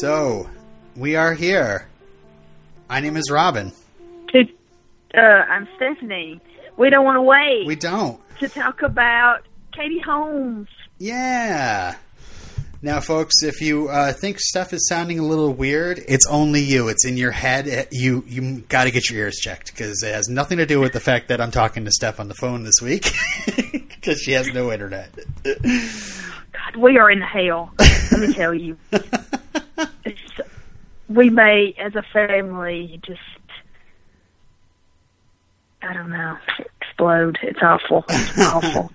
So, we are here. My name is Robin. to uh, I'm Stephanie. We don't want to wait We don't. to talk about Katie Holmes. Yeah. Now, folks, if you uh, think stuff is sounding a little weird, it's only you. It's in your head. You you got to get your ears checked because it has nothing to do with the fact that I'm talking to Steph on the phone this week because she has no internet. God, we are in hell. Let me tell you. We may, as a family, just I don't know, explode. It's awful. It's awful.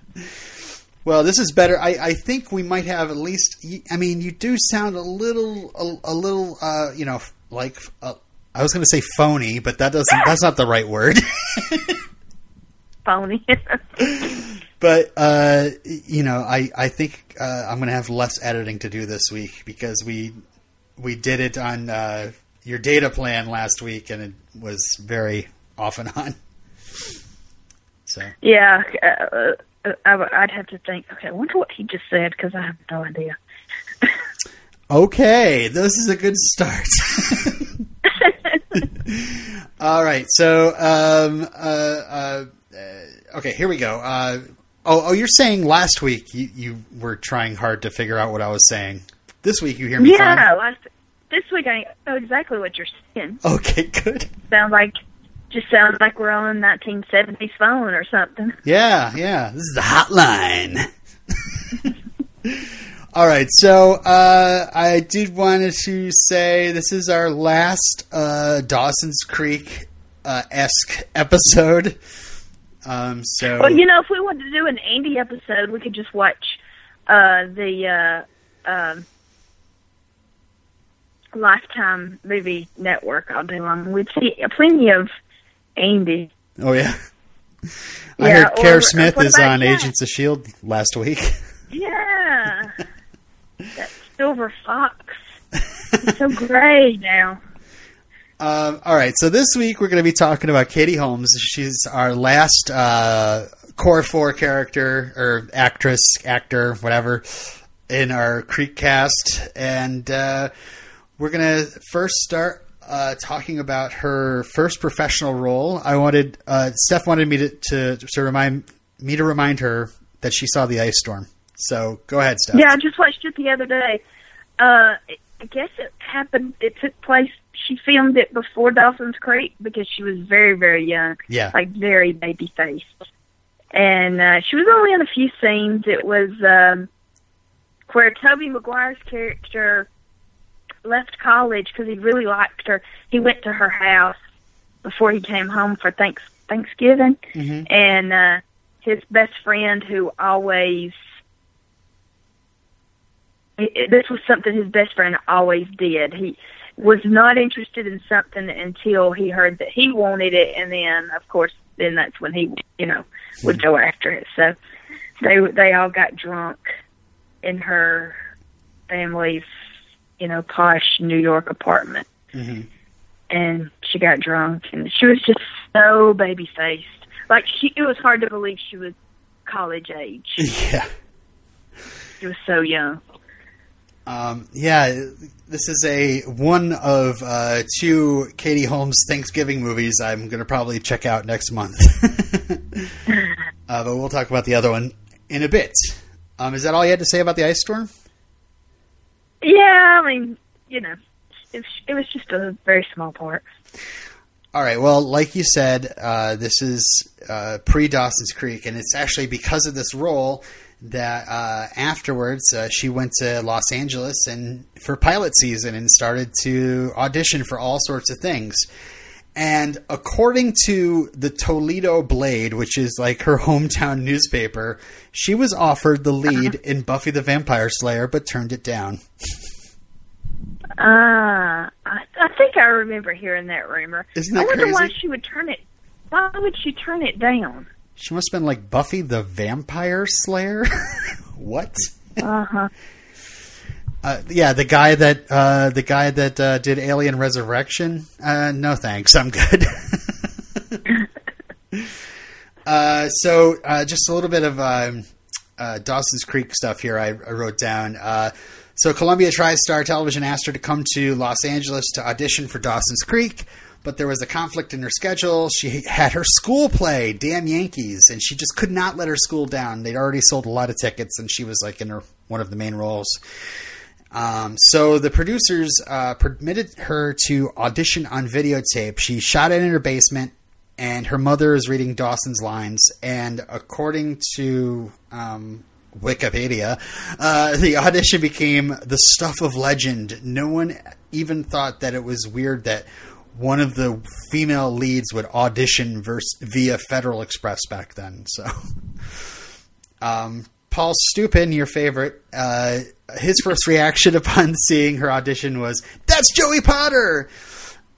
Well, this is better. I, I think we might have at least. I mean, you do sound a little, a, a little, uh, you know, like uh, I was going to say phony, but that doesn't. That's not the right word. Phony. but uh, you know, I I think uh, I'm going to have less editing to do this week because we we did it on uh, your data plan last week, and it was very off and on. So yeah, uh, uh, I'd have to think. Okay, I wonder what he just said because I have no idea. Okay, this is a good start. All right, so um, uh, uh, uh, okay, here we go. Uh, oh, oh, you're saying last week you, you were trying hard to figure out what I was saying. This week you hear me Yeah, last, this week I know exactly what you're saying. Okay, good. Sounds like just sounds like we're on a 1970s phone or something. Yeah, yeah. This is the hotline. All right, so uh, I did want to say this is our last uh, Dawson's Creek uh, esque episode. Um, so Well, you know, if we wanted to do an Andy episode, we could just watch uh, the uh, um, Lifetime movie network all day long. We'd see plenty of Andy. oh yeah, I Yeah, heard or- Smith is on that? Agents of Shield last week. Yeah, that silver fox. He's so gray now. Um, all right, so this week we're going to be talking about Katie Holmes. She's our last uh, core four character or actress, actor, whatever, in our Creek cast, and uh, we're going to first start uh, talking about her first professional role. I wanted uh, Steph wanted me to, to to remind me to remind her that she saw the ice storm. So go ahead, Steph. Yeah, I just watched it the other day. Uh, I guess it happened. It took place. She filmed it before Dawson's Creek because she was very, very young, Yeah. like very baby faced. And uh, she was only in a few scenes. It was um, where Tobey Maguire's character left college because he really liked her. He went to her house before he came home for thanks Thanksgiving, Mhm. and uh, his best friend who always it- it- this was something his best friend always did. He was not interested in something until he heard that he wanted it, and then, of course, then that's when he, you know, would go after it. So they they all got drunk in her family's, you know, posh New York apartment, Mhm. and she got drunk, and she was just so baby faced. Like she, it was hard to believe she was college age. Yeah. She was so young. Um, yeah, this is a one of uh, two Katie Holmes Thanksgiving movies I'm going to probably check out next month. uh, but we'll talk about the other one in a bit. Um, is that all you had to say about the ice storm? Yeah, I mean, you know, it, was- it was just a very small part. All right. Well, like you said, uh, this is uh, pre Dawson's Creek, and it's actually because of this role that uh, afterwards uh, she went to Los Angeles and for pilot season and started to audition for all sorts of things. And according to the Toledo Blade, which is like her hometown newspaper, she was offered the lead in Buffy the Vampire Slayer, but turned it down. Uh, I, I think I remember hearing that rumor. Isn't that I wonder why crazy? she would turn it. Why would she turn it down? She must have been like Buffy the Vampire Slayer. what? Uh huh. Uh, yeah, the guy that uh, the guy that uh, did Alien Resurrection. Uh, no thanks, I'm good. uh, so, uh, just a little bit of um, Dawson's Creek stuff here. I, I wrote down. So, Columbia TriStar Television asked her to come to Los Angeles to audition for Dawson's Creek, but there was a conflict in her schedule. She had her school play, Damn Yankees, and she just could not let her school down. They'd already sold a lot of tickets, and she was like in her, one of the main roles. Um, so the producers uh, permitted her to audition on videotape. She shot it in her basement, and her mother is reading Dawson's lines. And according to um, Wikipedia, uh, the audition became the stuff of legend. No one even thought that it was weird that one of the female leads would audition via Federal Express back then. So. Um, Paul Stupin, your favorite, uh, his first reaction upon seeing her audition was, "That's Joey Potter."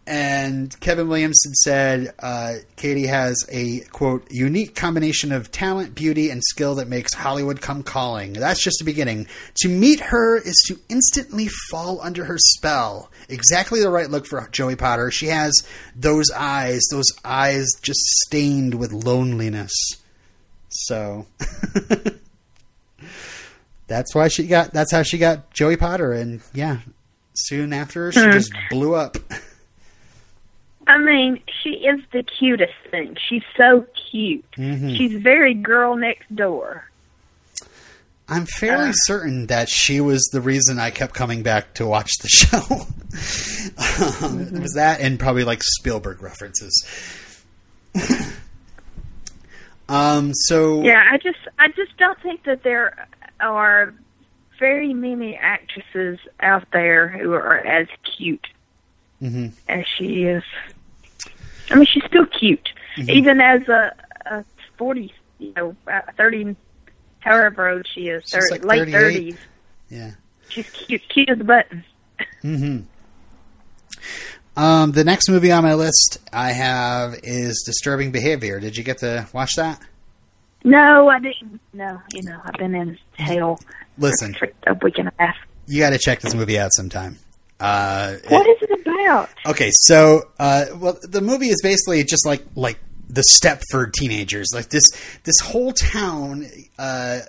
And Kevin Williamson said, uh, "Katie has a quote unique combination of talent, beauty, and skill that makes Hollywood come calling. That's just the beginning. To meet her is to instantly fall under her spell. Exactly the right look for Joey Potter. She has those eyes, those eyes just stained with loneliness." So that's why she got. That's how she got Joey Potter, and yeah, soon after she just blew up. I mean, she is the cutest thing. She's so cute. Mhm. She's very girl next door. I'm fairly certain that she was the reason I kept coming back to watch the show. um, It was that, and probably like Spielberg references. um. So Yeah, I just I just don't think that there are very many actresses out there who are as cute Mhm. as she is. I mean, she's still cute, Mm-hmm. even as a, a forty, you know, uh, thirty, however old she is, thir- like late thirties. yeah. She's cute, cute as a button. hmm Um, the next movie on my list I have is Disturbing Behavior. Did you get to watch that? No, I didn't. No, you know, I've been in hell Listen, a week and a half. you got to check this movie out sometime. Uh, What is it about? Okay, so uh, well, the movie is basically just like like the Stepford teenagers. Like this this whole town uh,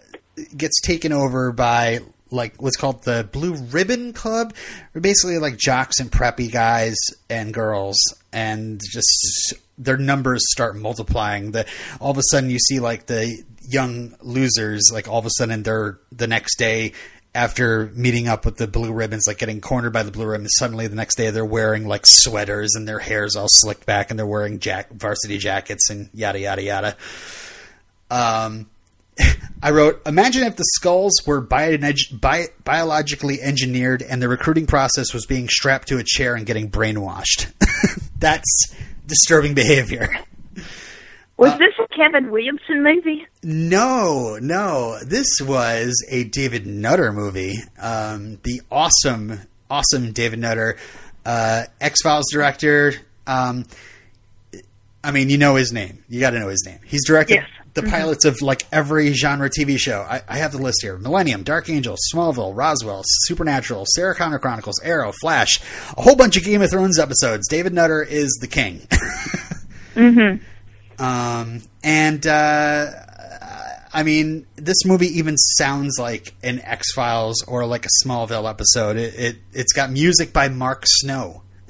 gets taken over by like what's called the Blue Ribbon Club. They're basically like jocks and preppy guys and girls, and just their numbers start multiplying. The all of a sudden you see like the young losers, like all of a sudden they're the next day after meeting up with the blue ribbons, like getting cornered by the blue ribbons, suddenly the next day they're wearing like sweaters and their hair's all slicked back and they're wearing jack- varsity jackets and yada yada yada. Um, I wrote, imagine if the skulls were bi- biologically engineered and the recruiting process was being strapped to a chair and getting brainwashed. That's disturbing behavior. Was Uh, this a Kevin Williamson movie? No, no. This was a David Nutter movie. Um, the awesome, awesome David Nutter, uh, X Files director. Um, I mean, you know his name. You got to know his name. He's directed Yes. The pilots of like every genre TV show. I, I have the list here: Millennium, Dark Angel, Smallville, Roswell, Supernatural, Sarah Connor Chronicles, Arrow, Flash, a whole bunch of Game of Thrones episodes. David Nutter is the king. Mm-hmm. Um, and uh, I mean, this movie even sounds like an X Files or like a Smallville episode. It, it it's got music by Mark Snow.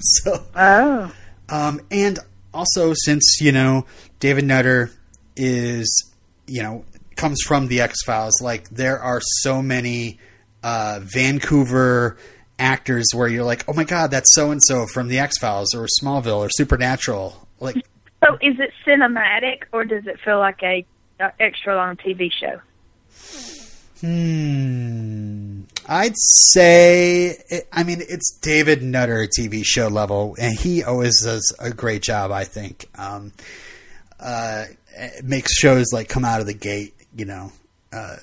so, Oh. um, and also since you know David Nutter is you know comes from the X Files, like there are so many uh, Vancouver actors where you're like, oh my god, that's so and so from the X Files or Smallville or Supernatural. Like So is it cinematic or does it feel like a, a extra long TV show? Hmm. I'd say, it, I mean, it's David Nutter TV show level, and he always does a great job. I think. Um, uh, makes shows like come out of the gate. You know, uh,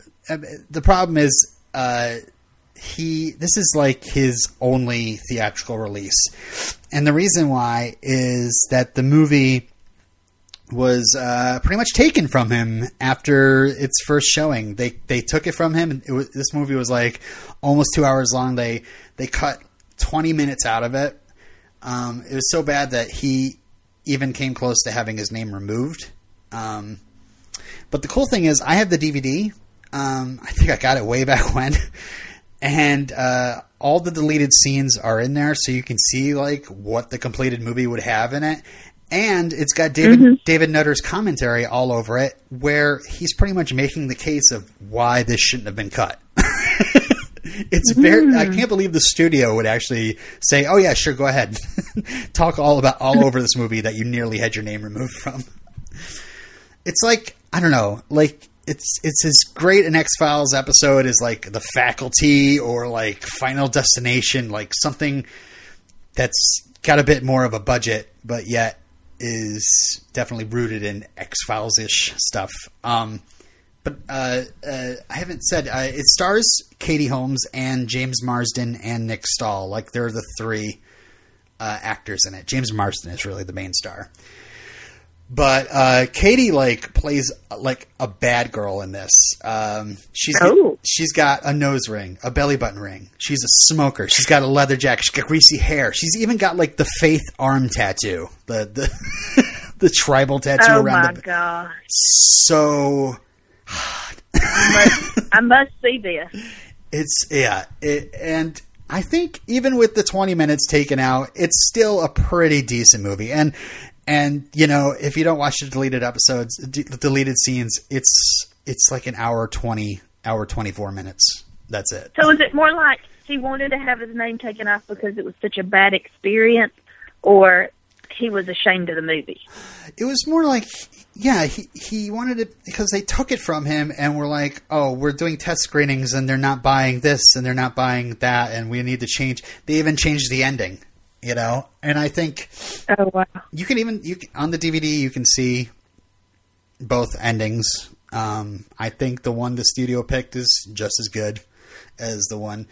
the problem is, uh, he this is like his only theatrical release, and the reason why is that the movie was uh, pretty much taken from him after its first showing. They they took it from him. It was, this movie was like almost two hours long. They they cut twenty minutes out of it. Um, it was so bad that he even came close to having his name removed. Um, but the cool thing is, I have the DVD. Um, I think I got it way back when, and uh, all the deleted scenes are in there, so you can see like what the completed movie would have in it and it's got David mm-hmm. David Nutter's commentary all over it, where he's pretty much making the case of why this shouldn't have been cut. it's very mm. I can't believe the studio would actually say, "Oh yeah, sure, go ahead, talk all about all over this movie that you nearly had your name removed from." It's like I don't know, like it's it's as great an X Files episode as like The Faculty or like Final Destination, like something that's got a bit more of a budget, but yet is definitely rooted in X Files ish stuff. Um, but uh, uh, I haven't said uh, it stars Katie Holmes and James Marsden and Nick Stahl. Like they're the three uh, actors in it. James Marsden is really the main star. But uh, Katie like plays like a bad girl in this. Um, she's oh. she's got a nose ring, a belly button ring. She's a smoker. She's got a leather jacket. She's got greasy hair. She's even got like the faith arm tattoo, the the the tribal tattoo oh around the. Oh my god! So. I, must, I must see this. It's yeah, it, and I think even with the 20 minutes taken out, it's still a pretty decent movie. And and you know, if you don't watch the deleted episodes, d- deleted scenes, it's it's like an hour twenty, hour twenty four minutes. That's it. So is it more like he wanted to have his name taken off because it was such a bad experience, or he was ashamed of the movie? It was more like, yeah, he he wanted it because they took it from him and were like, oh, we're doing test screenings and they're not buying this and they're not buying that and we need to change. They even changed the ending you know. And I think oh wow, you can even you can, on the DVD you can see both endings. Um, I think the one the studio picked is just as good as the one.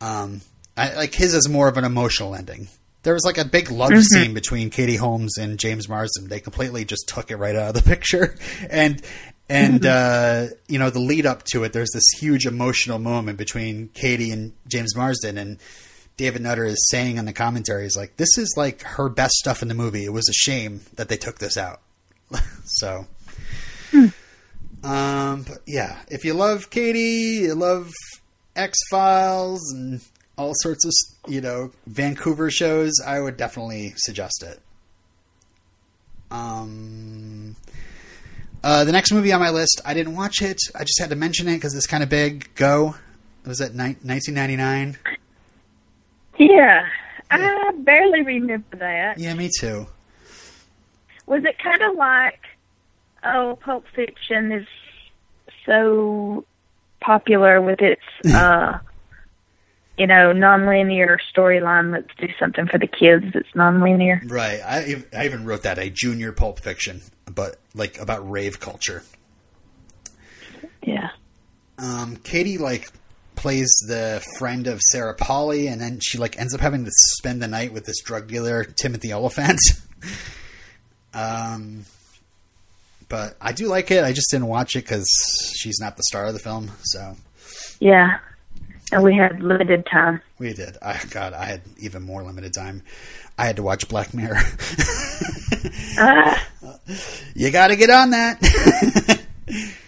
Um, I, like his is more of an emotional ending. There was like a big love mm-hmm. scene between Katie Holmes and James Marsden. They completely just took it right out of the picture, and and mm-hmm. uh, you know the lead up to it. There's this huge emotional moment between Katie and James Marsden, and David Nutter is saying in the commentary is like, this is like her best stuff in the movie. It was a shame that they took this out. so, hmm. um, but yeah, if you love Katie, you love X Files and all sorts of you know Vancouver shows, I would definitely suggest it. Um, uh, the next movie on my list, I didn't watch it. I just had to mention it because it's kind of big. Go. Was it ni- 1999? Yeah, I barely remember that. Yeah, me too. Was it kind of like, oh, Pulp Fiction is so popular with its, uh, you know, nonlinear storyline. Let's do something for the kids that's nonlinear. Right. I I even wrote that a junior Pulp Fiction, but like about rave culture. Yeah. Um, Katie like plays the friend of Sarah Polley, and then she like ends up having to spend the night with this drug dealer Timothy Olyphant. um, but I do like it. I just didn't watch it because she's not the star of the film. So yeah, and we had limited time. We did. I God, I had even more limited time. I had to watch Black Mirror. uh. You got to get on that.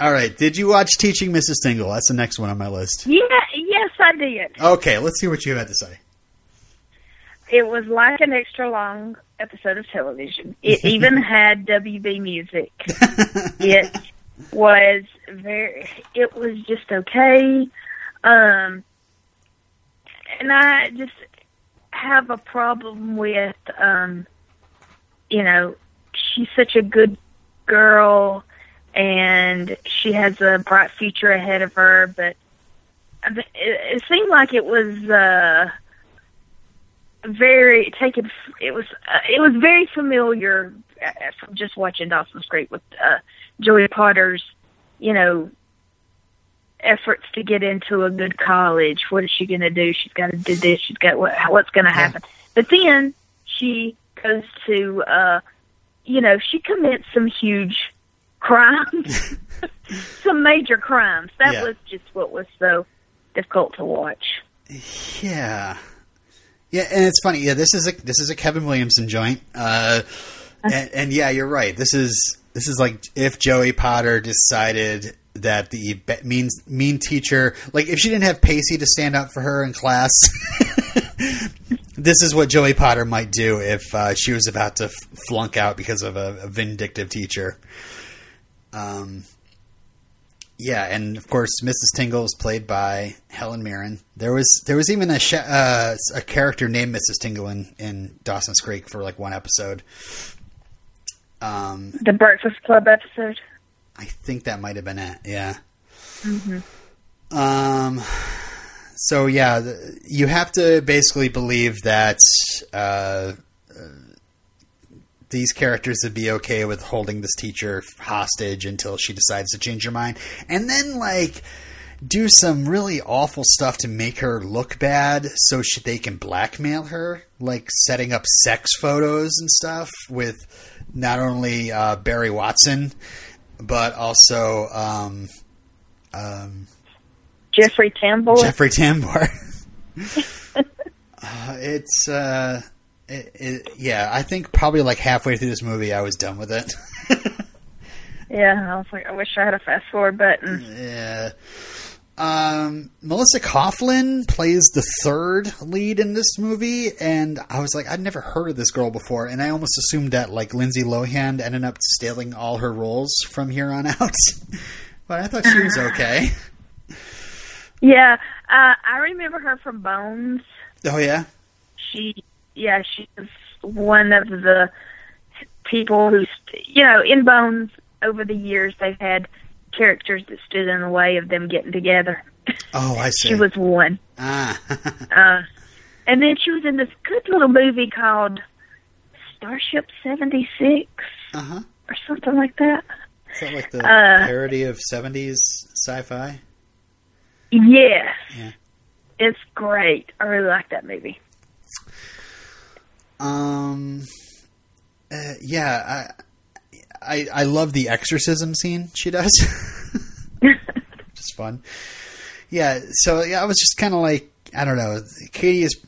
All right. Did you watch Teaching Mrs. Tingle? That's the next one on my list. Yeah. Yes, I did. Okay. Let's see what you had to say. It was like an extra long episode of television. It even had WB music. it was very. It was just okay. Um, and I just have a problem with, um, you know, she's such a good girl and she has a bright future ahead of her. But it, it seemed like it was uh, very taken. It was uh, it was very familiar uh, from just watching Dawson's Creek with uh, Joey Potter's, you know, efforts to get into a good college. What is she going to do? She's got to do this. She's got what? What's going to happen? But then she goes to, uh, you know, she commits some huge crimes, some major crimes. That Yeah. was just what was so difficult to watch. Yeah, yeah, and it's funny. Yeah, this is a this is a Kevin Williamson joint, uh, and, and yeah, you're right. This is this is like if Joey Potter decided that the mean mean teacher, like if she didn't have Pacey to stand up for her in class. This is what Joey Potter might do if uh, she was about to f- flunk out because of a, a vindictive teacher. Um, yeah, and of course, Mrs. Tingle is played by Helen Mirren. There was there was even a sh- uh, a character named Mrs. Tingle in, in Dawson's Creek for like one episode. Um, The Breakfast Club episode. I think that might have been it. Yeah. Um. So yeah, the, you have to basically believe that uh, these characters would be okay with holding this teacher hostage until she decides to change her mind, and then like do some really awful stuff to make her look bad, so she, they can blackmail her, like setting up sex photos and stuff with not only uh, Barry Watson but also um, um, Jeffrey Tambor. Jeffrey Tambor. uh, it's uh, it, it, yeah. I think probably like halfway through this movie, I was done with it. yeah, I was like, I wish I had a fast forward button. yeah. Um, Melissa Coughlan plays the third lead in this movie, and I was like, I'd never heard of this girl before, and I almost assumed that like Lindsay Lohan ended up stealing all her roles from here on out. but I thought she was okay. Yeah, uh, I remember her from Bones. Oh yeah, She, yeah, she's one of the people who, st- you know, in Bones over the years they've had characters that stood in the way of them getting together. oh I see. She was one. ah. Uh, and then she was in this good little movie called Starship 76 uh huh. or something like that. Is that like the Uh, parody of '70s sci-fi? Yes. Yeah. It's great. I really like that movie. Um, uh, yeah, I, I, I love the exorcism scene she does. Just fun. Yeah, so yeah, I was just kind of like, I don't know. Katie is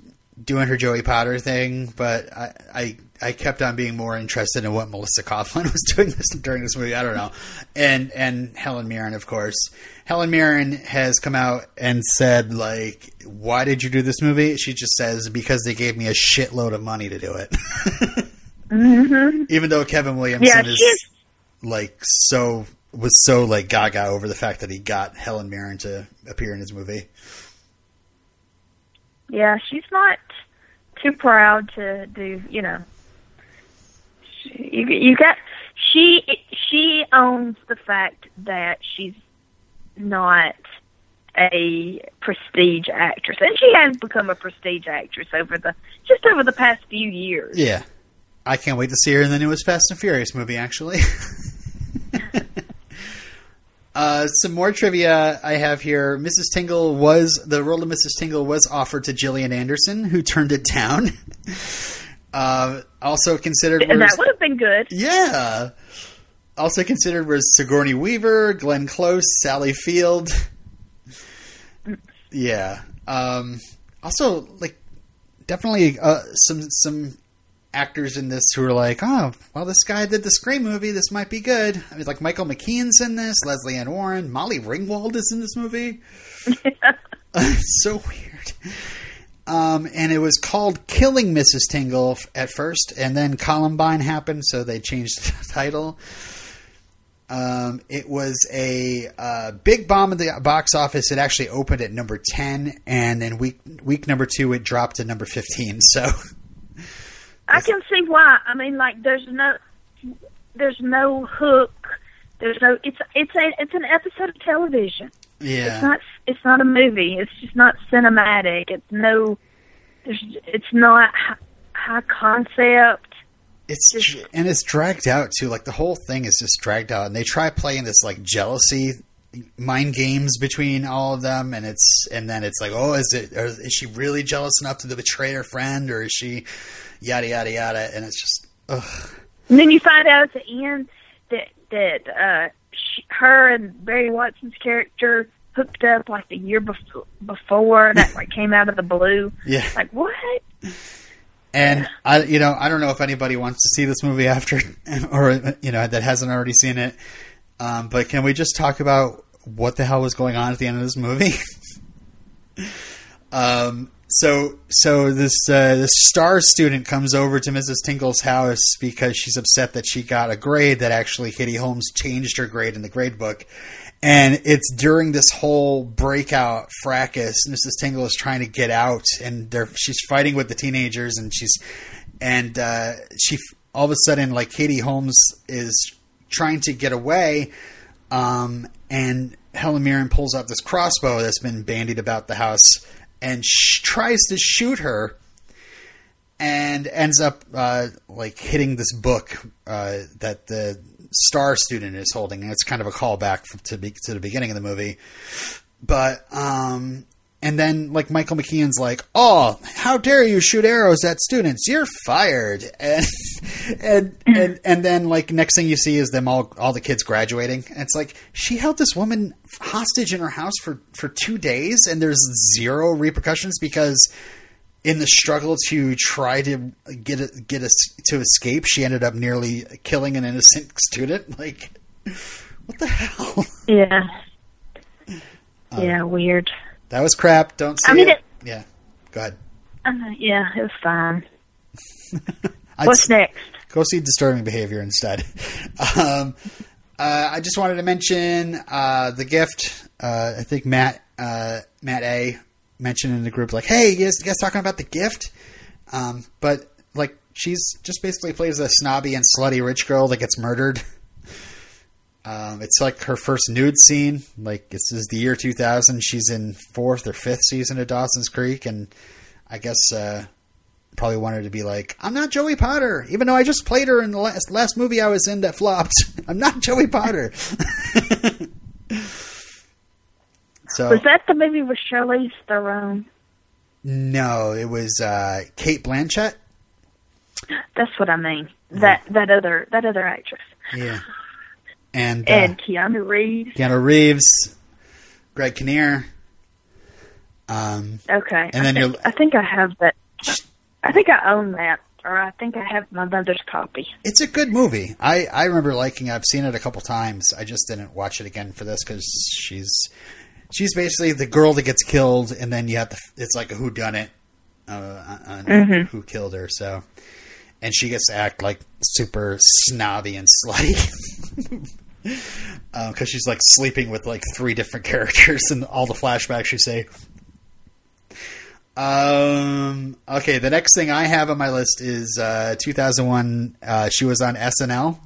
doing her Joey Potter thing, but I, I, I kept on being more interested in what Melissa Coughlan was doing this during this movie. I don't know, and and Helen Mirren, of course. Helen Mirren has come out and said like, "Why did you do this movie?" She just says because they gave me a shitload of money to do it. hmm Even though Kevin Williamson Yeah, is she's like so was so like gaga over the fact that he got Helen Mirren to appear in his movie. yeah, she's not too proud to do. You know, she, you you got she she owns the fact that she's not a prestige actress, and she has become a prestige actress over the just over the past few years. Yeah. I can't wait to see her in the newest Fast and Furious movie, actually. uh, some more trivia I have here. Mrs. Tingle was, the role of Mrs. Tingle was offered to Gillian Anderson, who turned it down. Uh, also considered And was, that would have been good. yeah. Also considered was Sigourney Weaver, Glenn Close, Sally Field. Yeah. Um, also, like, definitely uh, some some actors in this who are like, oh, well, this guy did the Scream movie. This might be good. I mean, like Michael McKean's in this, Lesley Ann Warren, Molly Ringwald is in this movie. it's so weird. Um, and it was called Killing Mrs. Tingle f- at first, and then Columbine happened, so they changed the title. Um, it was a uh, big bomb at the box office. It actually opened at number ten, and then week week number two it dropped to number fifteen. So I can see why. I mean, like, there's no, there's no hook, There's no. It's it's a it's an episode of television. Yeah. It's not it's not a movie. It's just not cinematic. It's no. There's it's not hi- high concept. It's and it's dragged out too. Like the whole thing is just dragged out, and they try playing this like jealousy mind games between all of them, and it's and then it's like, oh, is it? Is she really jealous enough to betray her friend, or is she yada yada yada? And it's just, ugh. And then you find out at the end that that uh, she, her and Barry Watson's character hooked up like the year before. Before that, like came out of the blue. Yeah. Like what? And I, you know, I don't know if anybody wants to see this movie after, or you know, that hasn't already seen it. Um, but can we just talk about what the hell was going on at the end of this movie? um, so, so this uh, this star student comes over to Mrs. Tingle's house because she's upset that she got a grade that actually Katie Holmes changed her grade in the grade book. And it's during this whole breakout fracas, Mrs. Tingle is trying to get out, and she's fighting with the teenagers, and she's and uh, she all of a sudden like Katie Holmes is trying to get away, um, and Helen Mirren pulls out this crossbow that's been bandied about the house and sh- tries to shoot her, and ends up uh, like hitting this book uh, that the star student is holding. And it's kind of a callback to be, to the beginning of the movie, but um, and then like Michael McKean's like, "Oh, how dare you shoot arrows at students? You're fired." And and and and then like next thing you see is them all all the kids graduating. And it's like she held this woman hostage in her house for for 2 days and there's zero repercussions because in the struggle to try to get a, get us to escape, she ended up nearly killing an innocent student. Like what the hell? Yeah. yeah, weird. That was crap. Don't say I mean, it. it- Yeah. Go ahead. Uh, yeah, it was fine. What's next? Go see disturbing behavior instead. um, uh, I just wanted to mention uh, the gift. Uh, I think Matt uh, Matt A mentioned in the group like, "Hey, you guys, you guys talking about the gift?" Um, but like, she's just basically plays a snobby and slutty rich girl that gets murdered. Um, it's like her first nude scene. Like this is the year 2000. She's in fourth or fifth season of Dawson's Creek, and I guess uh, probably wanted to be like, I'm not Joey Potter, even though I just played her in the last last movie I was in that flopped. I'm not Joey Potter. so Was that the movie with Charlize Theron? no, it was uh, Cate Blanchett. That's what I mean. That that other that other actress. Yeah, and uh, And Keanu Reeves. Keanu Reeves, Greg Kinnear. Um, Okay. And I then think, I think I have that. I think I own that, or I think I have my mother's copy. it's a good movie. I, I remember liking. it. I've seen it a couple times. I just didn't watch it again for this because she's she's basically the girl that gets killed, and then you have to. It's like a who done it, uh, on who killed her. So, and she gets to act like super snobby and slutty. Because she's like sleeping with like three different characters, and all the flashbacks you say. Um. Okay. The next thing I have on my list is uh, 2001. Uh, she was on SNL.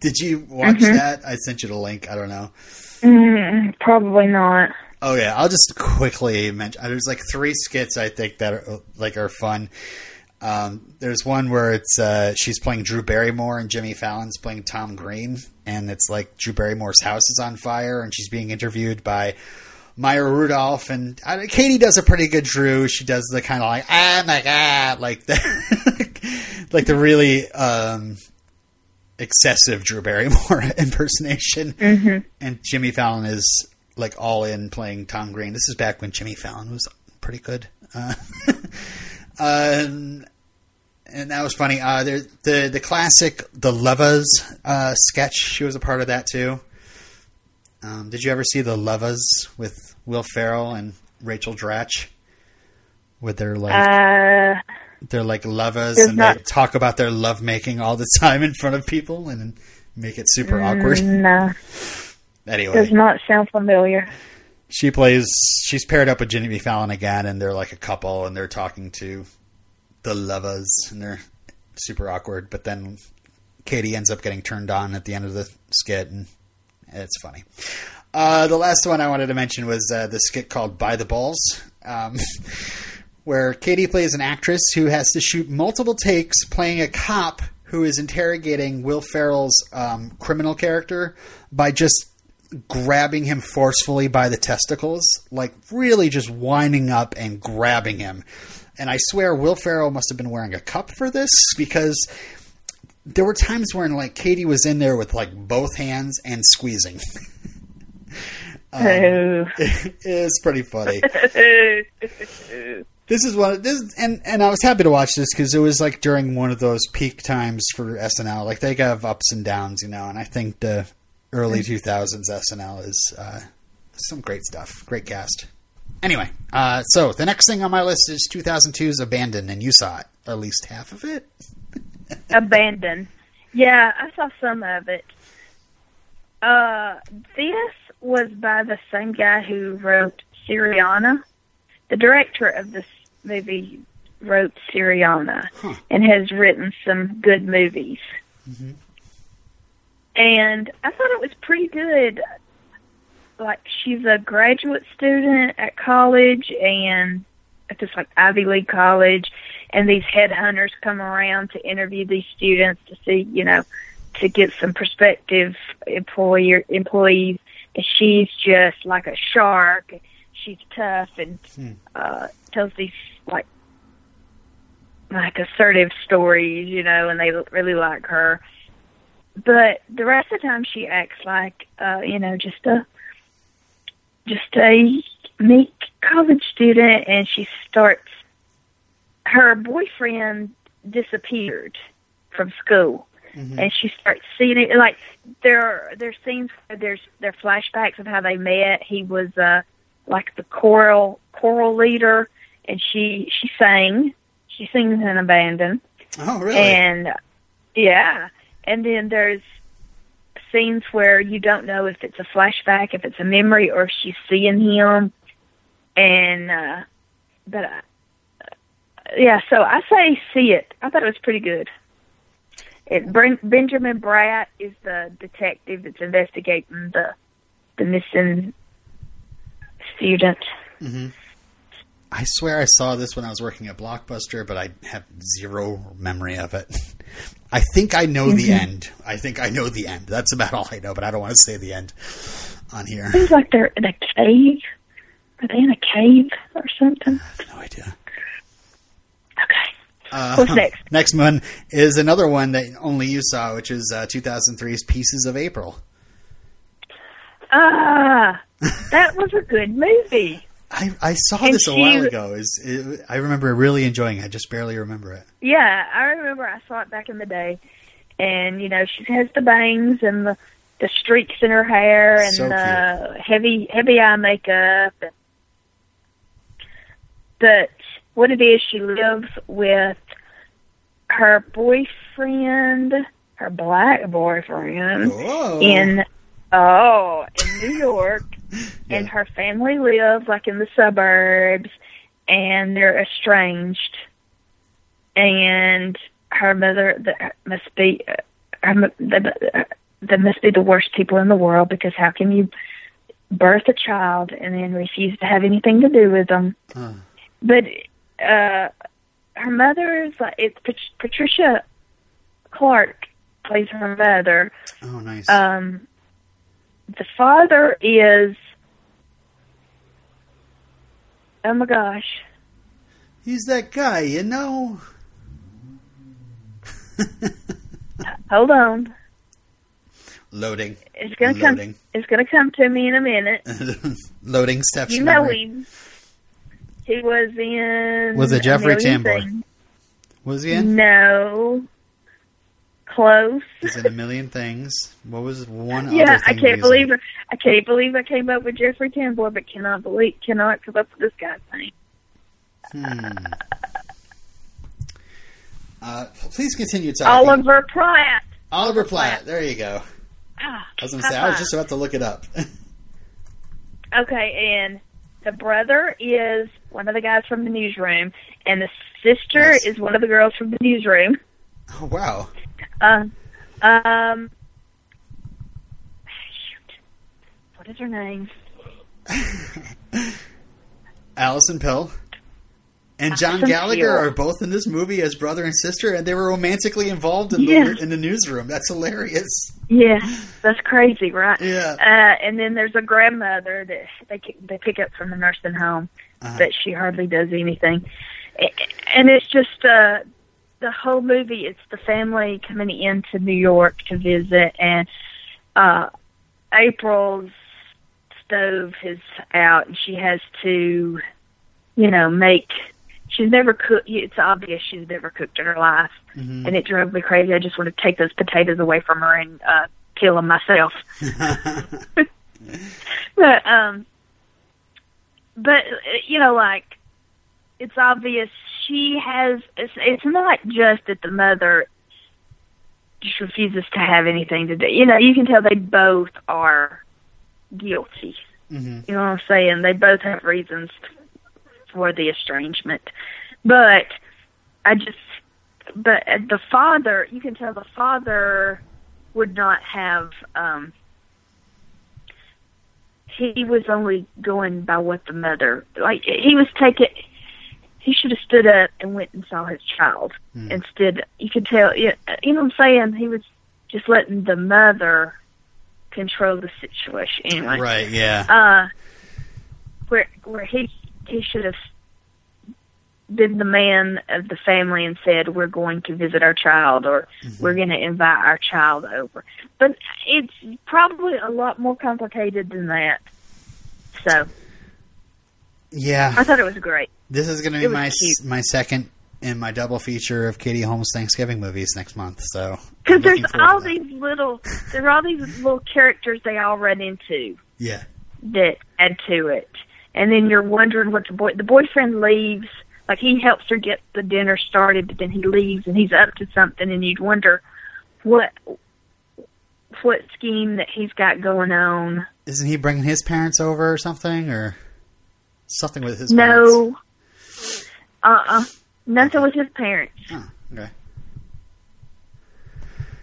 Did you watch that? I sent you the link. I don't know. Mm, probably not. Oh yeah, I'll just quickly mention. There's like three skits I think that are like are fun. Um, there's one where it's uh, she's playing Drew Barrymore and Jimmy Fallon's playing Tom Green, and it's like Drew Barrymore's house is on fire, and she's being interviewed by Maya Rudolph, and uh, Katie does a pretty good Drew. She does the kind of like ah my god, like the like the really um, excessive Drew Barrymore impersonation, and Jimmy Fallon is like all in playing Tom Green. This is back when Jimmy Fallon was pretty good. Uh, um, and that was funny. Uh, there, the the classic the Lovers uh, sketch. She was a part of that too. Um, did you ever see the Lovers with Will Ferrell and Rachel Dratch? With their like Uh, they're like lovers there's and not- they talk about their lovemaking all the time in front of people and make it super awkward. no, Anyway, does not sound familiar. she plays she's paired up with Jimmy Fallon again and they're like a couple and they're talking to the lovers and they're super awkward but then Katie ends up getting turned on at the end of the skit, and it's funny. Uh, the last one I wanted to mention was uh, the skit called "By the Balls," um, where Katie plays an actress who has to shoot multiple takes playing a cop who is interrogating Will Ferrell's um, criminal character by just grabbing him forcefully by the testicles, like really just winding up and grabbing him. And I swear Will Ferrell must have been wearing a cup for this because there were times when like Katie was in there with like both hands and squeezing. um, it's pretty funny. this is one this and and I was happy to watch this because it was like during one of those peak times for SNL. Like they have ups and downs, you know. And I think the early two thousands SNL is uh, some great stuff, great cast. Anyway, uh, so the next thing on my list is 2002's Abandon, and you saw it, at least half of it. Abandon. Yeah, I saw some of it. Uh, this was by the same guy who wrote Syriana. The director of this movie wrote Syriana Huh. and has written some good movies. Mhm. And I thought it was pretty good. Like she's a graduate student at college and at this like Ivy League college and these headhunters come around to interview these students to see, you know, to get some prospective employer employees and she's just like a shark. She's tough and Hmm. uh tells these like like assertive stories, you know, and they really like her. But the rest of the time she acts like uh, you know, just a just a meek college student and she starts her boyfriend disappeared from school Mhm. and she starts seeing it like there are there's scenes where there's there are flashbacks of how they met he was uh like the choral choral leader and she she sang. She sings in abandon. Oh, really? and yeah. And then there's scenes where you don't know if it's a flashback if it's a memory or if she's seeing him. And uh but uh, yeah so i say see it. I thought it was pretty good. It Bren- benjamin bratt is the detective that's investigating the the missing student hmm I swear I saw this when I was working at Blockbuster, but I have zero memory of it. I think I know the Mhm. end. I think I know the end. That's about all I know, but I don't want to say the end on here. seems like they're in a cave are they in a cave or something I have no idea. okay Uh, What's next? Next one is another one that only you saw, which is uh, 2003's Pieces of April. Ah, that was a good movie. I, I saw And this a she- while ago. Is it, I remember really enjoying it. I just barely remember it. Yeah, I remember I saw it back in the day, and you know she has the bangs and the the streaks in her hair and So the heavy heavy eye makeup. And, but what it is, she lives with her boyfriend, her black boyfriend, Whoa. in oh in New York, and her family lives like in the suburbs, and they're estranged, and her mother the, must be her, mo- the, they must be the worst people in the world because how can you birth a child and then refuse to have anything to do with them? Huh. But uh, her mother is like it's Pat- Patricia Clark plays her mother. Oh, nice. Um, the father is oh my gosh, He's that guy, you know. hold on, Loading. it's gonna come. Loading. It's gonna come to me in a minute. Loading steps. You know memory. him. He was in. Was it Jeffrey million Tambor? Things. Was he in? No. Close. He's in a million things. What was one Yeah, other I can't believe it. I can't believe I came up with Jeffrey Tambor, but cannot believe cannot come up with this guy's name. Hmm. Uh, please continue talking. Oliver Platt. Oliver Platt. There you go. Ah, I was going to say, I was just about to look it up. Okay, and the brother is one of the guys from the newsroom, and the sister Nice. is one of the girls from the newsroom. oh, wow. Um, Um, shoot, what is her name? Alison Pill. And John Allison Gallagher Pill. are both in this movie as brother and sister, and they were romantically involved in Yeah. the in the newsroom. That's hilarious. Yeah, that's crazy, right? Yeah. Uh, and then there's a grandmother that they they pick up from the nursing home, Uh-huh. but she hardly does anything. And it's just uh, the whole movie. It's the family coming into New York to visit, and uh, April's stove is out, and she has to, you know, make. She's never cooked. It's obvious she's never cooked in her life, Mhm. and it drove me crazy. I just want to take those potatoes away from her and uh, kill them myself. But um, but uh, you know, like it's obvious she has. It's it's not just that the mother just refuses to have anything to do. You know, you can tell they both are guilty. Mhm. You know what I'm saying? They both have reasons for the estrangement, but I just. But the father, you can tell the father would not have. um he was only going by what the mother like he was taking he should have stood up and went and saw his child Hmm. instead. You could tell you you know what i'm saying? He was just letting the mother control the situation. Anyway Right, yeah. uh where where he he should have been the man of the family and said we're going to visit our child or we're going to invite our child over. But it's probably a lot more complicated than that. So Yeah. i thought it was great This is going to be my cute. my second in my double feature of Katie Holmes Thanksgiving movies next month. So because there's all these little there are all these little characters they all run into yeah, that add to it. And then you're wondering what the boy the boyfriend leaves, like he helps her get the dinner started, but then he leaves and he's up to something and you'd wonder what what scheme that he's got going on. isn't he bringing his parents over or something or something with his parents? No. Uh uh Nothing with his parents. Oh, okay.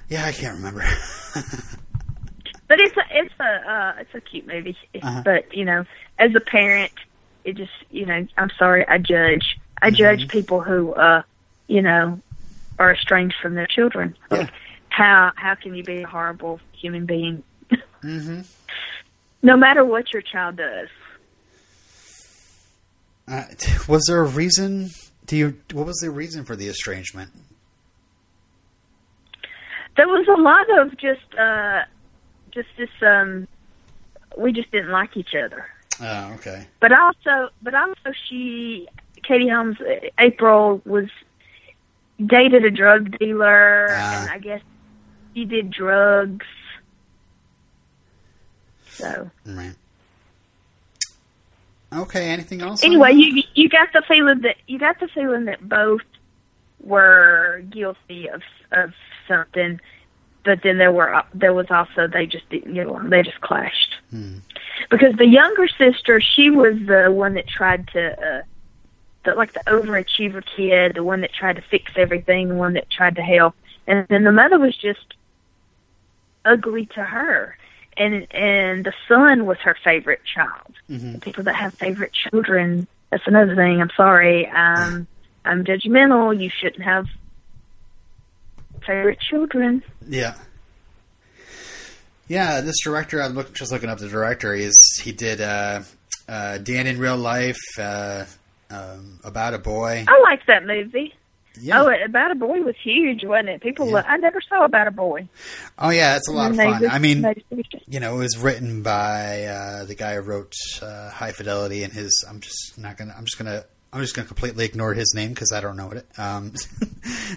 Yeah, I can't remember. But it's a it's a uh it's a cute movie. Uh-huh. But, you know, as a parent it just you know, I'm sorry, I judge. I Mm-hmm. judge people who uh you know, are estranged from their children. Yeah. Like how how can you be a horrible human being? hmm No matter what your child does. Uh, was there a reason? Do you? What was the reason for the estrangement? There was a lot of just uh just this um we just didn't like each other. Oh, okay. But also but also she Katie Holmes April was dated a drug dealer Ah. and I guess he did drugs. So Right. Okay. Anything else? anyway, you you got the feeling that you got the feeling that both were guilty of of something, but then there were there was also they just didn't get along. They just clashed Hmm. because the younger sister she was the one that tried to. uh the, like the overachiever kid, the one that tried to fix everything, the one that tried to help, and then the mother was just ugly to her, and and the son was her favorite child hmm people that have favorite children. That's another thing. I'm sorry. Um, I'm judgmental. You shouldn't have favorite children. Yeah. Yeah, this director, I'm look, just looking up the director. He's he did uh, uh, Dan in Real Life, uh, um, About a Boy. I like that movie. Yeah. Oh, About a Boy was huge, wasn't it? People, Yeah. I never saw About a Boy. Oh yeah, it's a lot of And they fun. just- I mean, you know, it was written by uh, the guy who wrote uh, High Fidelity, and his. I'm just not gonna. I'm just gonna. I'm just gonna completely ignore his name because I don't know it. Um,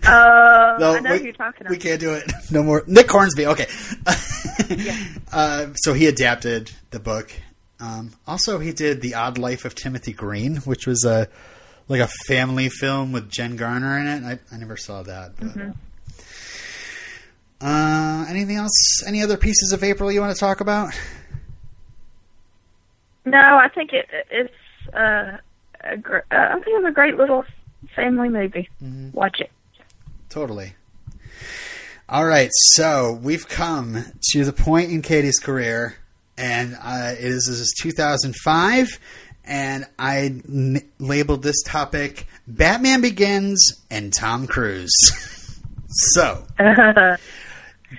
uh, No, I know we- who you're talking About. we can't do it. No more. Nick Hornby. Okay. uh, so he adapted the book. Um, also, he did the Odd Life of Timothy Green, which was a like a family film with Jen Garner in it. I, I never saw that. But, Mm-hmm. uh, anything else? Any other pieces of April you want to talk about? No, I think it, it's uh, a gr- uh, I think it's a great little family movie. Mhm. Watch it. Totally. All right, so we've come to the point in Katie's career, and uh, it is, this is 2005, and I n- labeled this topic Batman Begins and Tom Cruise. so,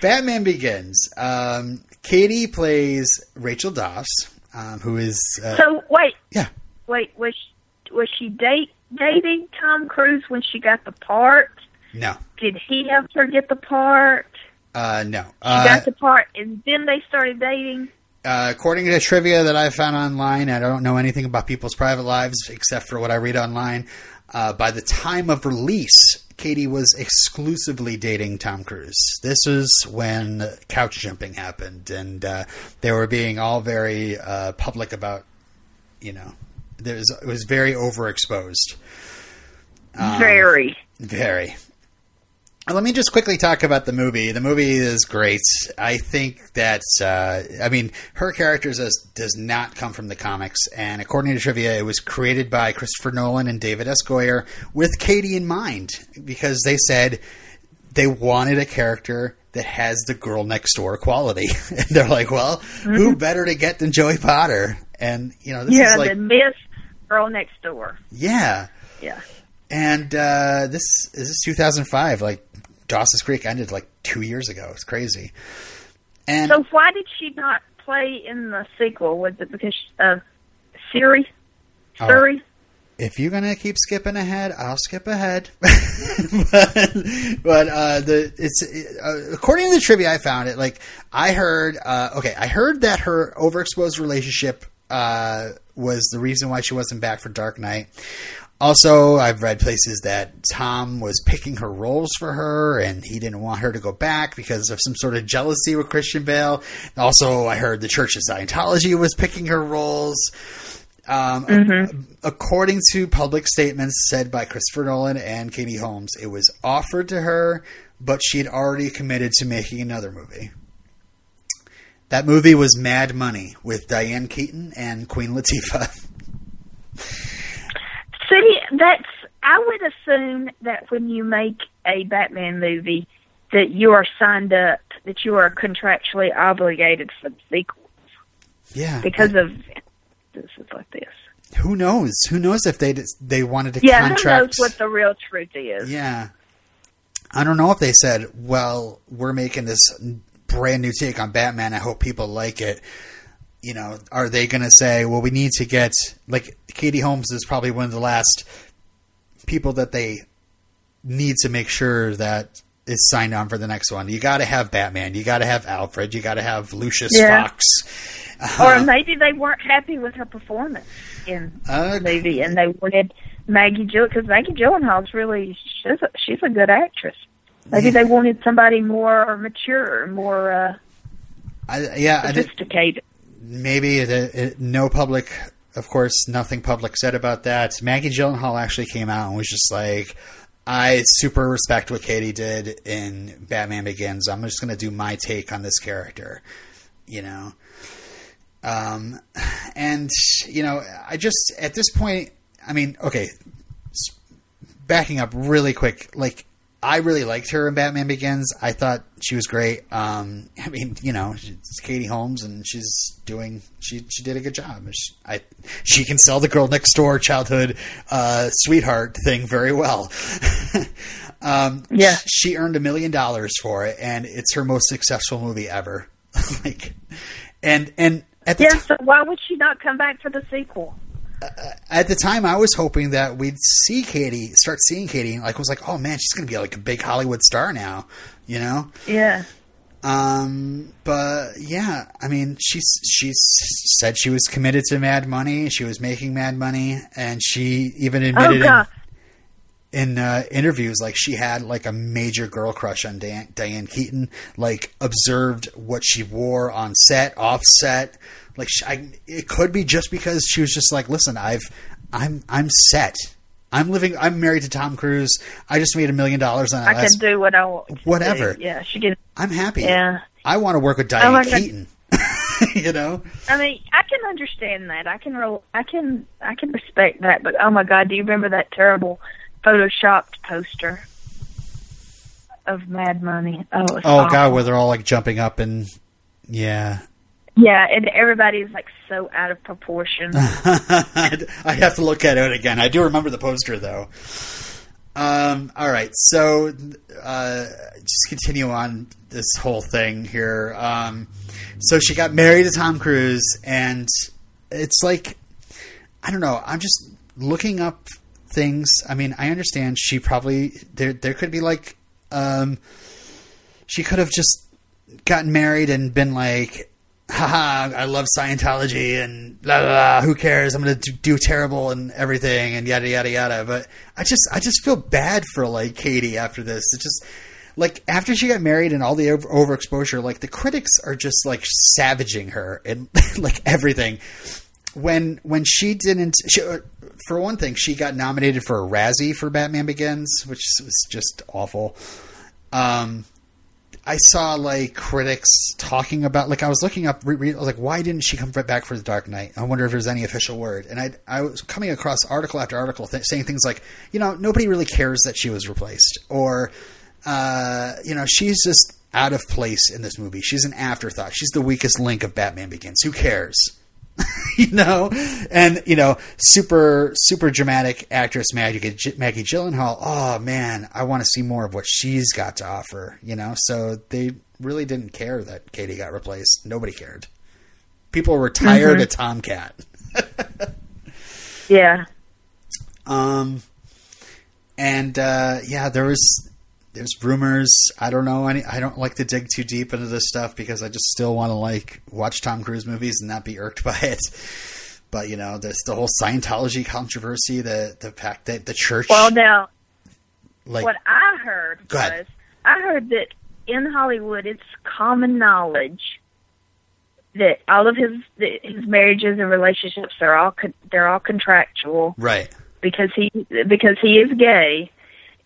Batman Begins. Um, Katie plays Rachel Dawes, um, who is. Uh, so wait, yeah. wait, was she, was she date dating Tom Cruise when she got the part? No. Did he help her get the part? Uh, no. She Uh, got the part, and then they started dating. Uh, according to trivia that I found online, I don't know anything about people's private lives except for what I read online. Uh, by the time of release, Katie was exclusively dating Tom Cruise. This is when couch jumping happened, and uh, they were being all very uh, public about, you know, there was, it was very overexposed. Um, Very. very. Let me just quickly talk about the movie. The movie is great. I think that uh, I mean her character does does not come from the comics, and according to trivia, it was created by Christopher Nolan and David S. Goyer with Katie in mind because they said they wanted a character that has the girl next door quality. and they're like, well, who better to get than Joey Potter? And you know, this yeah, is like, the Miss Girl Next Door. yeah. Yeah. And uh, this this is 2005. Like Dawson's Creek ended like two years ago. It's crazy. And So why did she not play in the sequel? Was it because of Suri? Oh. If you're gonna keep skipping ahead, I'll skip ahead. but but uh, the it's uh, according to the trivia I found it. Like I heard, uh, okay, I heard that her overexposed relationship uh, was the reason why she wasn't back for Dark Knight. Also, I've read places that Tom was picking her roles for her, and he didn't want her to go back because of some sort of jealousy with Christian Bale. Also, I heard the Church of Scientology was picking her roles. Um, According to public statements said by Christopher Nolan and Katie Holmes, it was offered to her, but she had already committed to making another movie. That movie was Mad Money with Diane Keaton and Queen Latifah. That's. I would assume that when you make a Batman movie, that you are signed up, that you are contractually obligated for the sequel Yeah, because of this is like this. who knows? Who knows if they they wanted to Yeah, who contract? knows what the real truth is? Yeah. I don't know if they said, well, we're making this brand new take on Batman. I hope people like it. You know, are they going to say, well, we need to get, like, Katie Holmes is probably one of the last people that they need to make sure that is signed on for the next one. You got to have Batman. You got to have Alfred. You got to have Lucius Yeah. Fox. Or maybe they weren't happy with her performance in Uh, the movie, and they wanted Maggie Jill because Maggie Gyllenhaal's really she's a, she's a good actress. Maybe they wanted somebody more mature, more uh, I, yeah, I did, sophisticated. maybe the, it, no public, of course, nothing public said about that. Maggie Gyllenhaal actually came out and was just like, I super respect what Katie did in Batman Begins. I'm just going to do my take on this character, you know. Um, and you know, I just at this point, I mean, okay, backing up really quick, like I really liked her in Batman Begins. I thought she was great. Um, I mean, you know, it's Katie Holmes, and she's doing she she did a good job. She, I she can sell the girl next door childhood uh, sweetheart thing very well. um, Yeah. she earned a million dollars for it, and it's her most successful movie ever. like, and and at the Yeah, time so why would she not come back for the sequel? At the time I was hoping that we'd see Katie, start seeing Katie, and like was like, oh man, she's gonna be like a big Hollywood star now, you know. Yeah. Um, but yeah, I mean, she's she's said she was committed to Mad Money. She was making Mad Money, and she even Oh admitted God. in, in uh, interviews like she had like a major girl crush on Diane, Diane Keaton. Like observed what she wore on set, off set. Like she, I, it could be just because she was just like, listen, I've I'm I'm set. I'm living. I'm married to Tom Cruise. I just made a million dollars on I can do what I want. Whatever. do. Yeah, she can. I'm happy. Yeah. I want to work with Oh Diane my God. Keaton. you know? I mean, I can understand that. I can. Re- I can. I can respect that. But oh my God, do you remember that terrible photoshopped poster of Mad Money. Oh, Oh awful. god, where they're all like jumping up and yeah. Yeah, and everybody's like so out of proportion. I have to look at it again. I do remember the poster though. Um, all right, so uh, just continue on this whole thing here. Um, so she got married to Tom Cruise, and it's like I don't know. I'm just looking up things. I mean, I understand she probably there. There could be like um, she could have just gotten married and been like, haha, I love Scientology and blah, blah, blah who cares? I'm going to do, do terrible and everything and yada, yada, yada. But I just, I just feel bad for like Katie after this. It's just like after she got married and all the over- overexposure, like the critics are just like savaging her and like everything. When, when she didn't, she, for one thing, she got nominated for a Razzie for Batman Begins, which was just awful. Um, I saw like critics talking about like I was looking up re- re- I was like why didn't she come back for the Dark Knight? I wonder if there's any official word. And I I was coming across article after article th- saying things like you know nobody really cares that she was replaced or uh, you know she's just out of place in this movie. She's an afterthought. She's the weakest link of Batman Begins. Who cares? you know, and you know, super super dramatic actress Maggie Maggie Gyllenhaal. Oh man, I want to see more of what she's got to offer. You know, so they really didn't care that Katie got replaced. Nobody cared. People were tired Mhm. of Tomcat. yeah. Um, and uh, yeah, there was there's rumors. I don't know any. I don't like to dig too deep into this stuff because I just still want to like watch Tom Cruise movies and not be irked by it. But you know, there's the whole Scientology controversy, the the fact that the church, Well, now like, what I heard was I heard that in Hollywood it's common knowledge that all of his his marriages and relationships are all con- they're all contractual right, because he because he is gay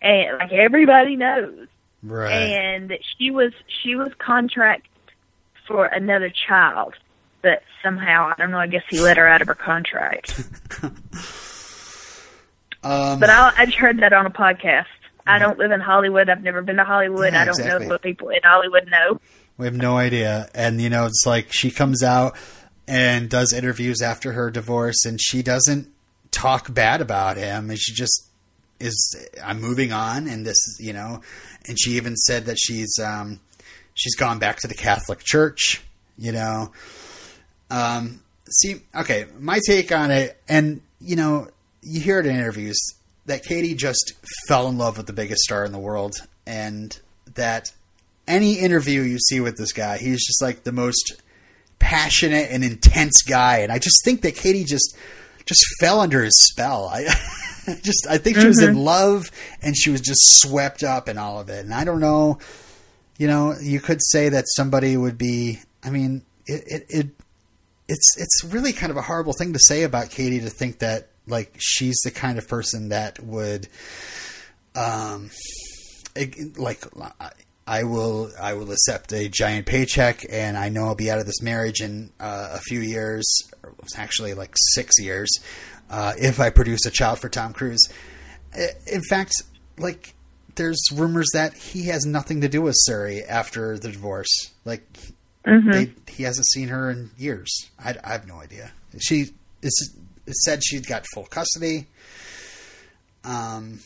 and like everybody knows. Right, and that she was she was contract for another child but somehow I don't know I guess he let her out of her contract. Um, but I I just heard that on a podcast. I don't live in Hollywood. I've never been to Hollywood. Yeah, I don't exactly. know what people in Hollywood know. We have no idea. And, you know, it's like she comes out and does interviews after her divorce and she doesn't talk bad about him. And she just is, I'm moving on. And this you know, and she even said that she's, um, she's gone back to the Catholic Church, you know. Um, see, okay, my take on it, and, you know, you hear it in interviews that Katie just fell in love with the biggest star in the world and that any interview you see with this guy, he's just like the most passionate and intense guy. And I just think that Katie just just fell under his spell. I just I think she was in love and she was just swept up in all of it. And I don't know, you know, you could say that somebody would be. I mean, it it. it it's it's really kind of a horrible thing to say about Katie to think that like she's the kind of person that would um it- like I- will I will accept a giant paycheck and I know I'll be out of this marriage in uh, a few years actually like 6 years uh, if I produce a child for Tom Cruise in fact like there's rumors that he has nothing to do with Suri after the divorce like hmm they, he hasn't seen her in years. I, I have no idea. She is it said she'd got full custody. Um,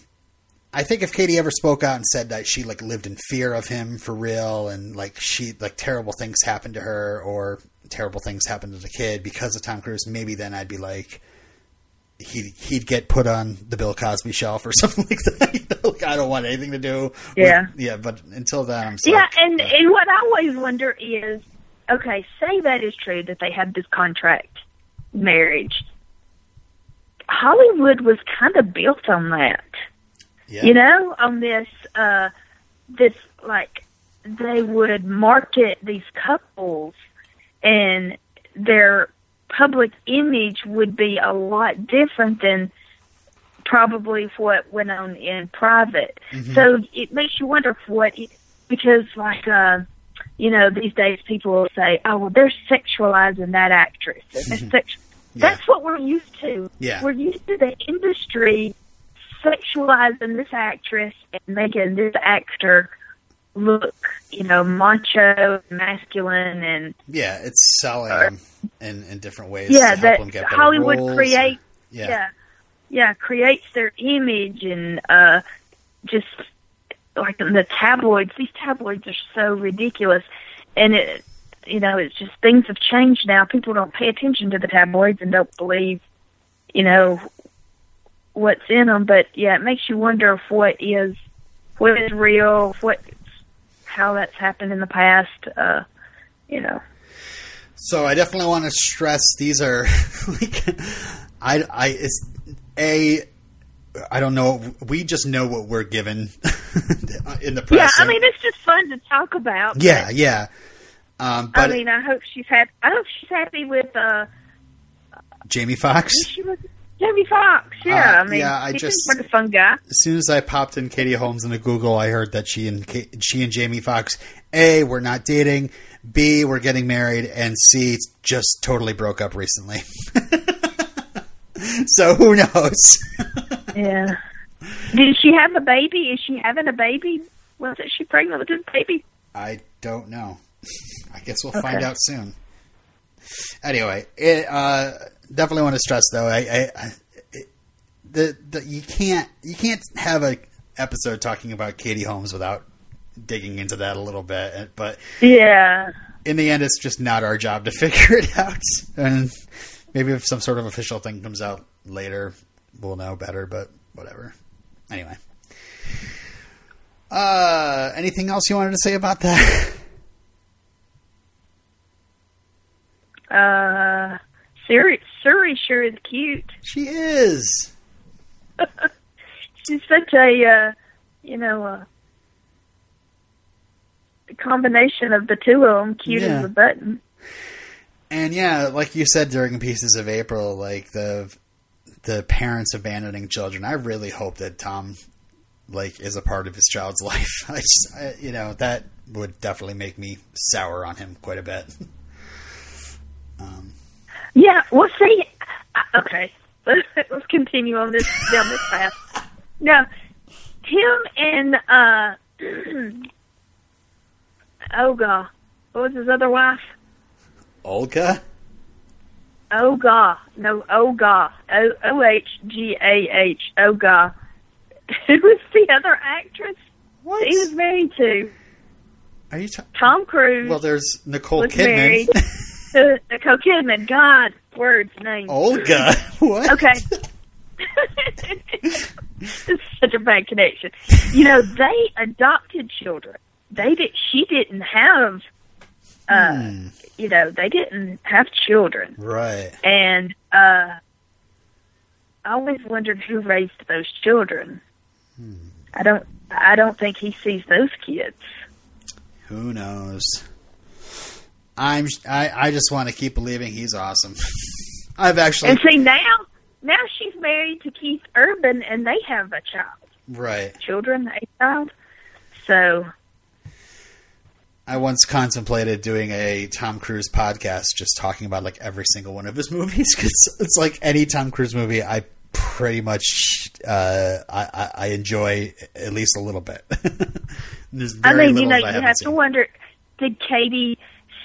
I think if Katie ever spoke out and said that she like lived in fear of him for real, and like she like terrible things happened to her or terrible things happened to the kid because of Tom Cruise, maybe then I'd be like. He'd, he'd get put on the Bill Cosby shelf or something like that. You know, like, I don't want anything to do. with- Yeah. yeah. But until then, I'm Yeah, stuck. and and what I always wonder is, okay, say that is true that they had this contract marriage. Hollywood was kind of built on that, yeah. you know, on this uh this like they would market these couples and their public image would be a lot different than probably what went on in private. Mhm. So it makes you wonder what it, because like uh you know these days people will say oh well they're sexualizing that actress they're sex- Yeah. that's what we're used to Yeah. we're used to the industry sexualizing this actress and making this actor look, you know, macho, masculine, and Yeah, it's selling in, in different ways yeah, that Hollywood roles. create Yeah. yeah. yeah, creates their image and uh just like the tabloids. These tabloids are so ridiculous, and it, you know, it's just things have changed now. People don't pay attention to the tabloids and don't believe, you know, what's in them. But yeah, it makes you wonder if what is what is real, what how that's happened in the past. Uh, you know. So I definitely want to stress these are like I I it's a I don't know we just know what we're given in the press. Yeah, I mean it's just fun to talk about. but- yeah, yeah. Um, but I mean, I hope she's happy. I hope she's happy with uh, Jamie Foxx. she was Jamie Foxx. Yeah, Uh, I mean, yeah, I just- a fun guy. As soon as I popped in Katie Holmes into Google, I heard that she and she and Jamie Foxx a were not dating, b we're getting married, and c just totally broke up recently. so who knows? Yeah. Did she have a baby? Is she having a baby? Wasn't she pregnant with a baby? I don't know. I guess we'll Okay. find out soon. Anyway, it, uh, definitely want to stress though. I, I, I it, the, the you can't you can't have a episode talking about Katie Holmes without digging into that a little bit. But Yeah. in the end, it's just not our job to figure it out. And maybe if some sort of official thing comes out later, we'll know better. But whatever. Anyway. Uh, anything else you wanted to say about that? Uh, Suri, Suri sure is cute. She is. She's such a, uh, you know, uh, combination of the two of them, cute Yeah. as a button. And yeah, like you said during Pieces of April, like the the parents abandoning children. I really hope that Tom like is a part of his child's life. I just, I, you know, that would definitely make me sour on him quite a bit. Um, Yeah, well, see, uh, okay, let's, let's continue on this down this path. Now, him and uh, Olga, what was his other wife? Olga, Olga, no, Olga, O O H G A H, Olga. Who was the other actress what he was married to? are you? Ta- Tom Cruise well, there's Nicole Kidman. Nicole Kidman. God, words, names. Olga, what? Okay. it's such a bad connection. You know, they adopted children. They did. She didn't have. Uh, Hmm, You know, they didn't have children, right. and uh, I always wondered who raised those children. Hmm. I don't. I don't think he sees those kids. Who knows? I'm. I, I just want to keep believing he's awesome. I've actually And see now, now she's married to Keith Urban, and they have a child, right. children, a child. So I once contemplated doing a Tom Cruise podcast, just talking about like every single one of his movies because it's like any Tom Cruise movie, I pretty much uh, I, I, enjoy at least a little bit. I mean, you know, you have to wonder: Did Katie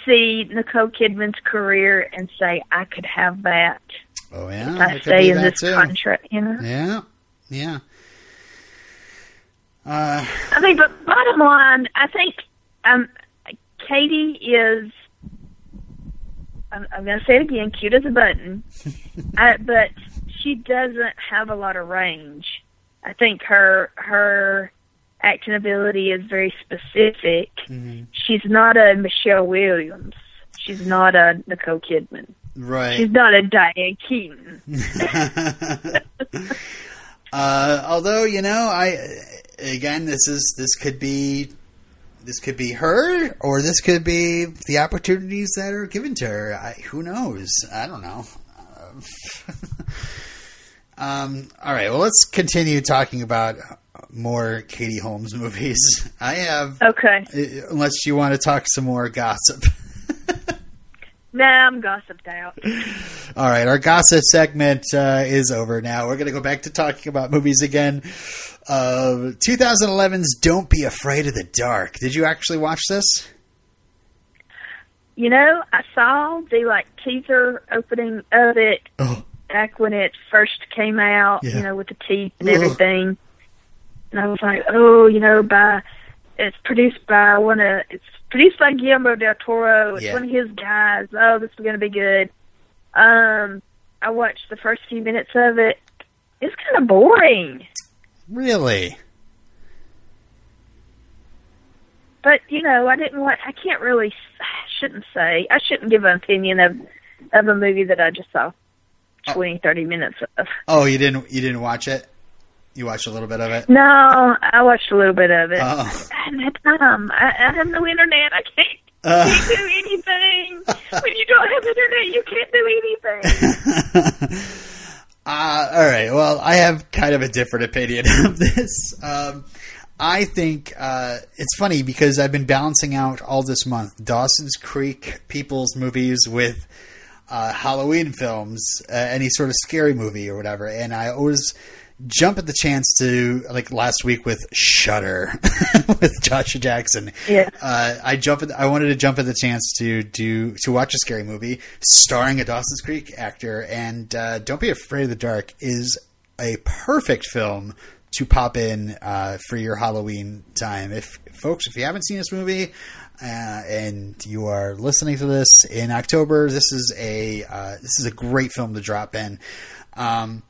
see Nicole Kidman's career and say, "I could have that Oh yeah, if I stay in this too. contract"? You know. Yeah, yeah. Uh, I mean, but bottom line, I think um, Katie is. I'm, I'm going to say it again, cute as a button, I, but she doesn't have a lot of range. I think her her acting ability is very specific. mhm. She's not a Michelle Williams. She's not a Nicole Kidman. right. She's not a Diane Keaton. uh, although you know, I again, this is this could be this could be her, or this could be the opportunities that are given to her. I, who knows? I don't know. um, all right. Well, let's continue talking about more Katie Holmes movies. I have, Okay. uh, unless you want to talk some more gossip. Nah, I'm gossiped out. All right, our gossip segment uh, is over now. We're going to go back to talking about movies again. Uh, 2011's Don't Be Afraid of the Dark. Did you actually watch this? You know, I saw the like teaser opening of it Oh, back when it first came out. Yeah. You know, with the teeth and Ugh. everything. And I was like, oh, you know, by it's produced by one of it's produced by Guillermo del Toro. It's Yeah. one of his guys. Oh, this is going to be good. Um, I watched the first few minutes of it. It's kind of boring. Really? But you know, I didn't want. I can't really. I shouldn't say. I shouldn't give an opinion of of a movie that I just saw twenty, thirty minutes of. Oh, you didn't you didn't watch it? You watched a little bit of it? No, I watched a little bit of it. Oh. And that time, I, I have no internet. I can't, Uh. can't do anything. when you don't have internet, you can't do anything. Uh, all right. Well, I have kind of a different opinion of this. Um, I think uh, it's funny because I've been balancing out all this month Dawson's Creek people's movies with uh, Halloween films, uh, any sort of scary movie or whatever, and I always jump at the chance to like last week with Shutter with Joshua Jackson. Yeah. Uh, I jump. At, I wanted to jump at the chance to do to watch a scary movie starring a Dawson's Creek actor, and uh, Don't Be Afraid of the Dark is a perfect film to pop in uh, for your Halloween time. If folks, if you haven't seen this movie. Uh, and you are listening to this in October. This is a uh, this is a great film to drop in. Um,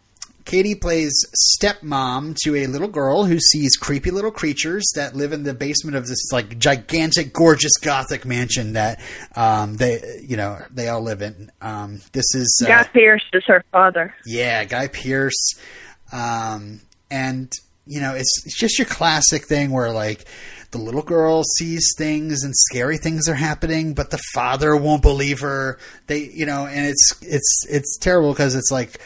Katie plays stepmom to a little girl who sees creepy little creatures that live in the basement of this like gigantic, gorgeous Gothic mansion that um, they you know they all live in. Um, this is uh, Guy Pearce is her father. yeah, Guy Pearce, um, and you know it's, it's just your classic thing where like the little girl sees things and scary things are happening, but the father won't believe her. They, you know, and it's it's it's terrible because it's like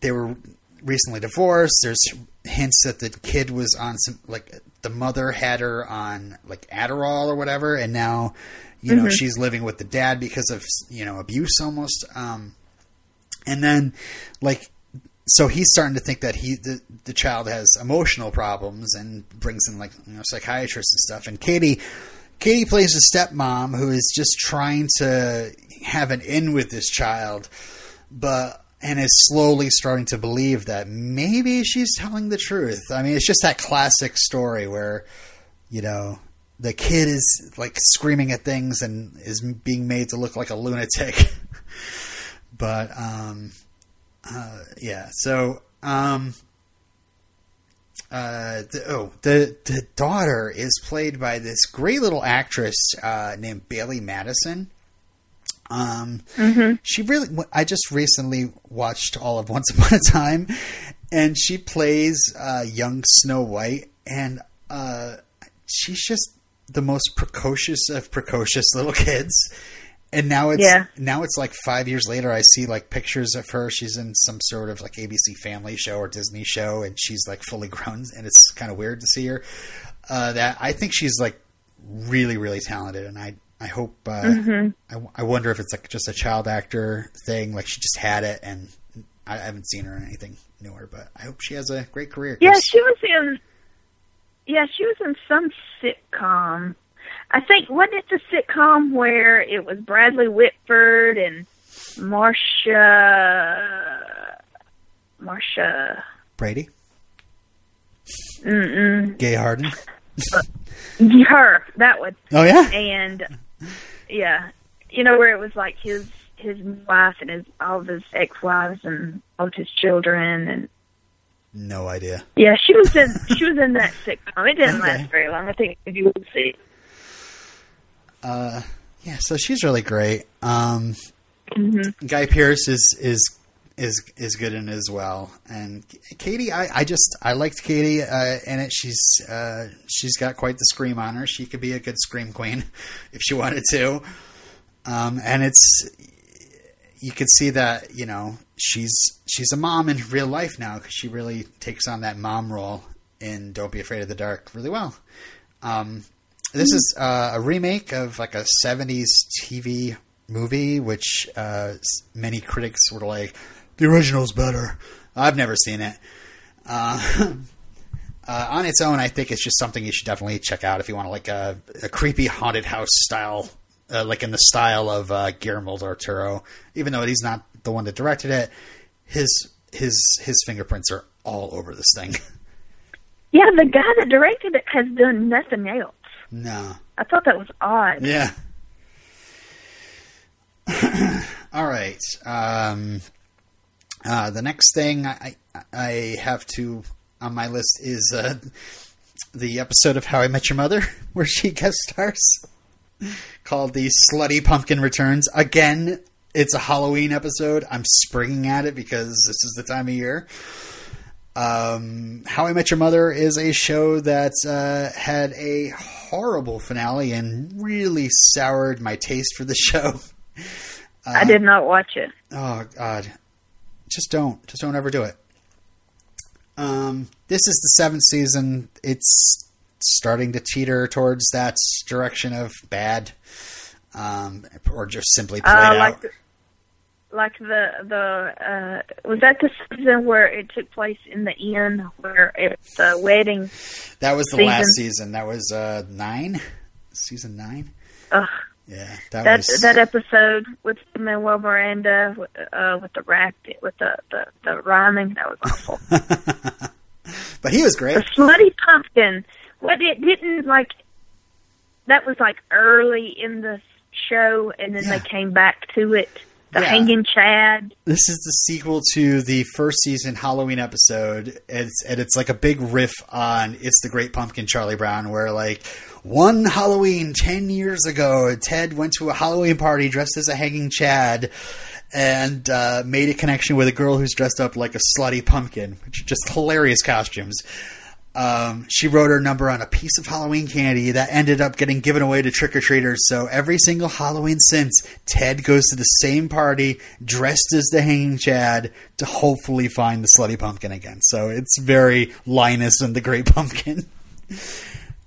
they were recently divorced. There's hints that the kid was on some like the mother had her on like Adderall or whatever, and now you know she's living with the dad because of you know abuse almost. Um, and then like so he's starting to think that he the, the child has emotional problems and brings in like you know psychiatrists and stuff. And Katie Katie plays a stepmom who is just trying to have an in with this child, but and is slowly starting to believe that maybe she's telling the truth. I mean, it's just that classic story where, you know, the kid is like screaming at things and is being made to look like a lunatic. but um, uh, yeah, so um, uh, the, oh, the the daughter is played by this great little actress uh, named Bailee Madison. Um, she really. I just recently watched all of Once Upon a Time, and she plays uh, young Snow White, and uh, she's just the most precocious of precocious little kids. And now it's Yeah. now it's like five years later. I see like pictures of her. She's in some sort of like ABC Family show or Disney show, and she's like fully grown, and it's kind of weird to see her. Uh, that I think she's like really really talented, and I I hope uh, Mm-hmm. I, I wonder if it's like just a child actor thing, like she just had it, and I haven't seen her in anything newer, but I hope she has a great career. Yeah, she was in. Yeah, she was in some sitcom. I think wasn't it the sitcom where it was Bradley Whitford and Marcia. Marcia. Brady, Mm-mm. Gay Harden. Her, that one. Oh yeah, and yeah, you know where it was like his his wife and his all of his ex wives and all of his children and no idea. yeah, she was in she was in that sitcom. It didn't Okay. last very long. I think if you would see. Uh, yeah, so she's really great. Um, Mm-hmm. Guy Pearce is is is is good in it as well, and Katie, I, I just I liked Katie uh, in it. She's uh, she's got quite the scream on her. She could be a good scream queen if she wanted to. Um, and it's you could see that you know she's she's a mom in real life now because she really takes on that mom role in Don't Be Afraid of the Dark really well. Um, this is uh, a remake of like a '70s TV movie, which uh, many critics were like, the original's better. I've never seen it. Uh, uh, on its own, I think it's just something you should definitely check out if you want to like a, a creepy haunted house style, uh, like in the style of uh, Guillermo del Toro. Even though he's not the one that directed it, his his his fingerprints are all over this thing. Yeah, the guy that directed it has done nothing else. no. I thought that was odd. Yeah. All right. Um, uh, the next thing I, I have to on my list is uh, the episode of How I Met Your Mother where she guest stars called "The Slutty Pumpkin Returns." Again, it's a Halloween episode. I'm springing at it because this is the time of year. Um, How I Met Your Mother is a show that uh, had a horrible finale and really soured my taste for the show. I did not watch it. Oh God, just don't, just don't ever do it. Um, this is the seventh season. It's starting to teeter towards that direction of bad, um, or just simply played Uh, out. like the, like the the uh, was that the season where it took place in the inn where it's the wedding? that was the season. last season. That was uh, nine, season nine. Ugh, Yeah, that, that was that episode with Manuel Miranda uh, with the rap with the, the the rhyming that was awful. but he was great. the slutty pumpkin. What it didn't like. That was like early in the show, and then Yeah. they came back to it. The Yeah. hanging Chad. This is the sequel to the first season Halloween episode. It's and it's like a big riff on "It's the Great Pumpkin" Charlie Brown, where like one Halloween ten years ago, Ted went to a Halloween party dressed as a hanging Chad. And uh, made a connection with a girl who's dressed up like a slutty pumpkin, which are just hilarious costumes. Um, she wrote her number on a piece of Halloween candy that ended up getting given away to trick or treaters. So every single Halloween since, Ted goes to the same party dressed as the Hanging Chad to hopefully find the slutty pumpkin again. So it's very Linus and the Great Pumpkin.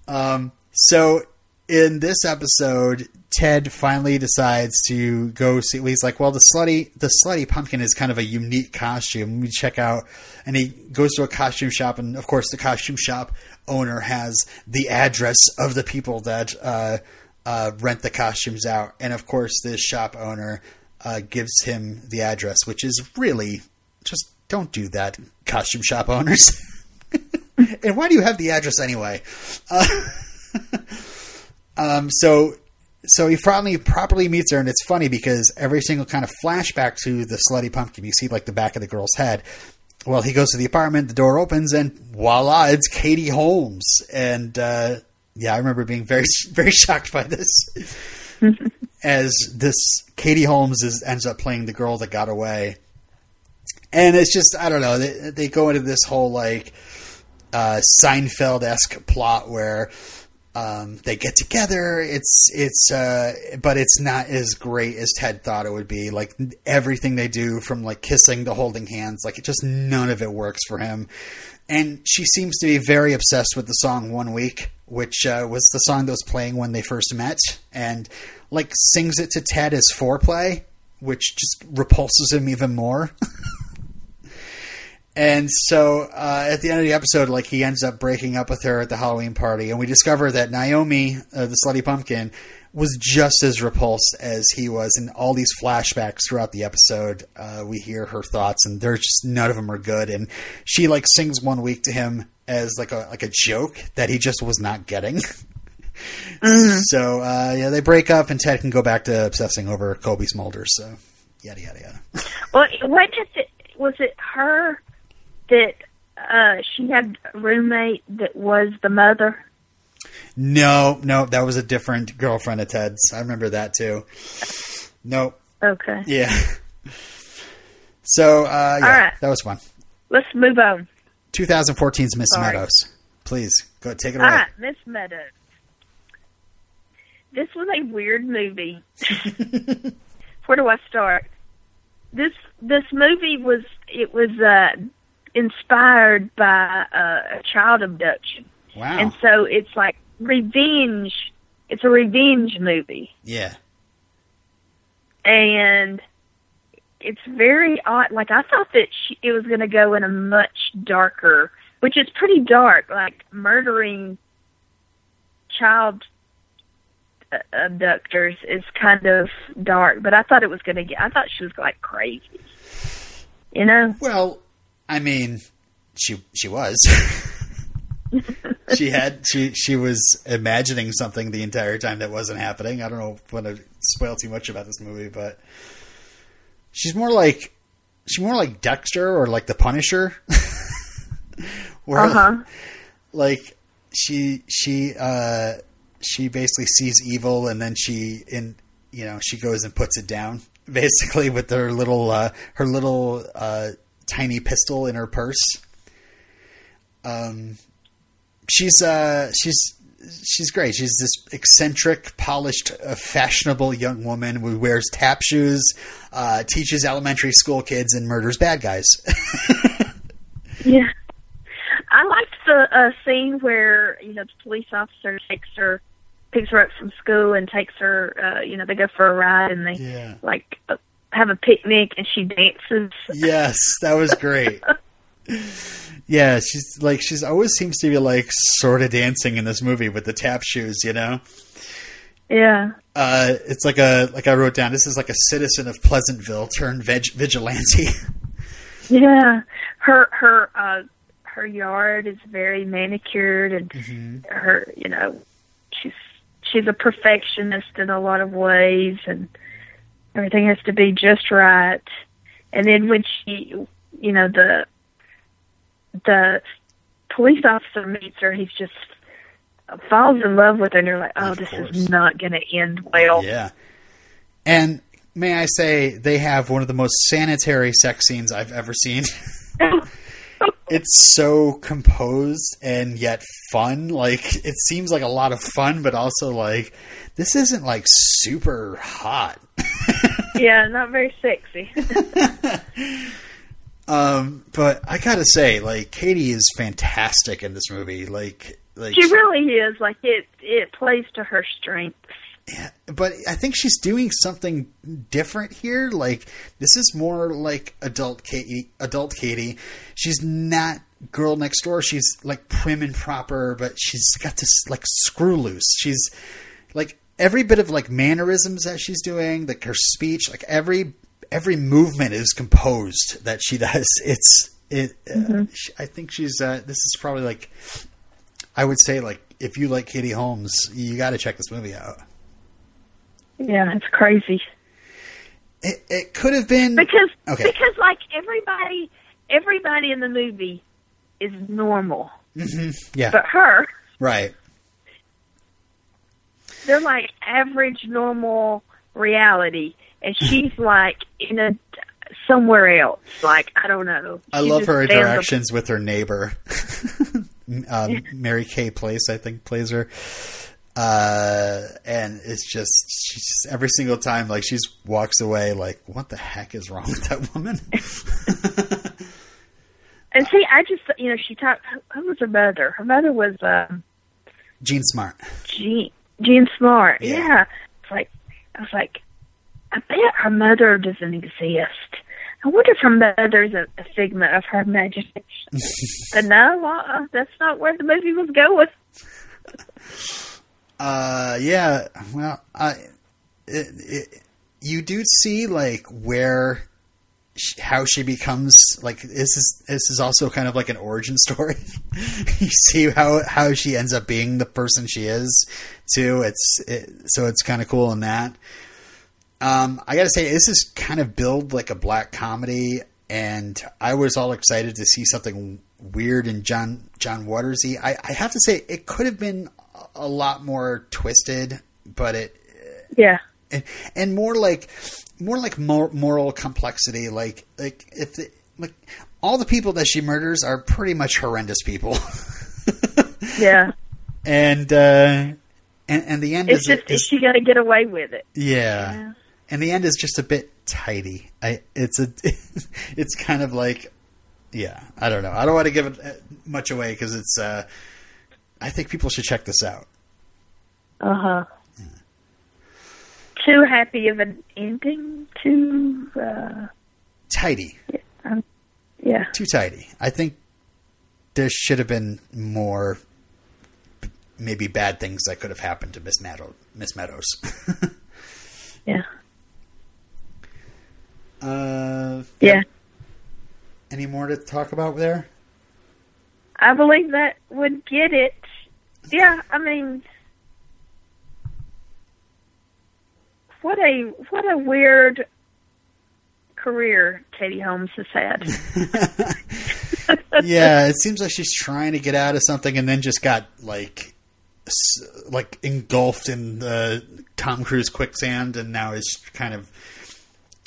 Um, so in this episode, Ted finally decides to go see. He's like, "Well, the slutty, the slutty pumpkin is kind of a unique costume. We check out." And he goes to a costume shop, and of course, the costume shop owner has the address of the people that uh, uh, rent the costumes out. And of course, this shop owner uh, gives him the address, which is really just don't do that, costume shop owners. and why do you have the address anyway? Um, so so he finally properly meets her, and it's funny because every single kind of flashback to the slutty pumpkin, you see like the back of the girl's head. Well, he goes to the apartment, the door opens, and voila, it's Katie Holmes. And uh, yeah, I remember being very very shocked by this, as this Katie Holmes is ends up playing the girl that got away, and it's just I don't know they they go into this whole like uh, Seinfeld esque plot where um, they get together. It's it's uh, but it's not as great as Ted thought it would be. Like everything they do, from like kissing to holding hands, like it just none of it works for him. And she seems to be very obsessed with the song "One Week," which uh, was the song that was playing when they first met, and like sings it to Ted as foreplay, which just repulses him even more. And so uh, at the end of the episode, like he ends up breaking up with her at the Halloween party, and we discover that Naomi, uh, the slutty pumpkin, was just as repulsed as he was. In all these flashbacks throughout the episode, uh, we hear her thoughts, and they're just none of them are good. And she like sings one week to him as like a like a joke that he just was not getting. So uh, yeah, they break up, and Ted can go back to obsessing over Cobie Smulders. So yada yada yada. Well, what it? Was it her that uh, she had a roommate that was the mother? No, no, that was a different girlfriend of Ted's. I remember that too. Nope. Okay, Yeah. So, uh, yeah, right. that was fun. let's move on. 2014's Miss Sorry. Meadows. Please go take it All away. right, Miss Meadows. This was a weird movie. Where do I start? This this movie was it was uh, inspired by uh, a child abduction, Wow. and so it's like revenge. It's a revenge movie. yeah. and it's very odd. Like I thought that she, it was going to go in a much darker, which is pretty dark, like murdering child uh, abductors is kind of dark. But I thought it was going to get. I thought she was like crazy. You know? Well, I mean, she she was. she had she she was imagining something the entire time that wasn't happening. I don't know want to spoil too much about this movie, but she's more like she's more like Dexter or like the Punisher. Where Uh huh. like she she uh she basically sees evil and then she in you know she goes and puts it down basically with her little uh her little uh tiny pistol in her purse um she's uh she's she's great she's this eccentric polished uh, fashionable young woman who wears tap shoes uh teaches elementary school kids and murders bad guys Yeah. I liked the uh, scene where you know the police officer takes her, picks her up from school and takes her. Uh, you know they go for a ride and they yeah like have a picnic and she dances. Yes, that was great. yeah, she's like she's always seems to be like sort of dancing in this movie with the tap shoes, you know. Yeah. Uh, it's like a like I wrote down. This is like a citizen of Pleasantville turned veg- vigilante. Yeah. Her her uh her yard is very manicured and her you know she's she's a perfectionist in a lot of ways and everything has to be just right. And then when she you know the the police officer meets her, he's just falls in love with her and you're like, Oh, Of this course. is not gonna end well. yeah, and may I say they have one of the most sanitary sex scenes I've ever seen. it's so composed and yet fun. Like it seems like a lot of fun, but also like this isn't like super hot. yeah, not very sexy. Um, but I gotta say, like Katie is fantastic in this movie. Like, like, she really is. Like it it plays to her strengths. yeah, but I think she's doing something different here. Like, this is more like adult Katie. Adult Katie. She's not girl next door. She's like prim and proper, but she's got this like screw loose. She's like every bit of like mannerisms that she's doing, like her speech, like every every movement is composed that she does. It's it. Uh, sh I think she's. Uh, this is probably like. I would say like if you like Katie Holmes, you got to check this movie out. Yeah, it's crazy. It, it could have been Because Okay. because like everybody everybody in the movie is normal. yeah But her, right they're like average normal reality and she's like in a somewhere else. Like I don't know. I She love her up- interactions with her neighbor. um, Mary Kay Place, I think, plays her. Uh, and it's just she's every single time like she's walks away like what the heck is wrong with that woman? And see, I just you know she talked. Who was her mother? Her mother was um, Jean Smart. Jean Jean Smart. Yeah. Yeah. It's like I was like, I bet her mother doesn't exist. I wonder if her mother's a, a figment of her imagination. but no, uh, that's not where the movie was going. Uh, yeah. Well, I, it, it, you do see like where, she, how she becomes like this is this is also kind of like an origin story. you see how how she ends up being the person she is too. It's it, so it's kind of cool in that. Um, I gotta say, this is kind of billed like a black comedy, and I was all excited to see something weird and John John Watersy. I, I have to say, it could have been a lot more twisted, but it Yeah. and, and more like more like mor- moral complexity. Like like if the, like all the people that she murders are pretty much horrendous people, Yeah. and uh, and and the end It's is, just is she got to get away with it. yeah. Yeah. and the end is just a bit tidy. I it's a it's kind of like yeah. I don't know. I don't want to give it uh, much away because it's. uh I think people should check this out. Uh huh. too happy of an ending. Too, uh, Tidy, yeah. too tidy. I think there should have been more, maybe bad things that could have happened to Miss Meadow, Miss Meadows. Yeah. uh, Yeah. any more to talk about there? I believe that would get it. Yeah, I mean, what a what a weird career Katie Holmes has had. yeah, it seems like she's trying to get out of something and then just got like like engulfed in the Tom Cruise quicksand and now is kind of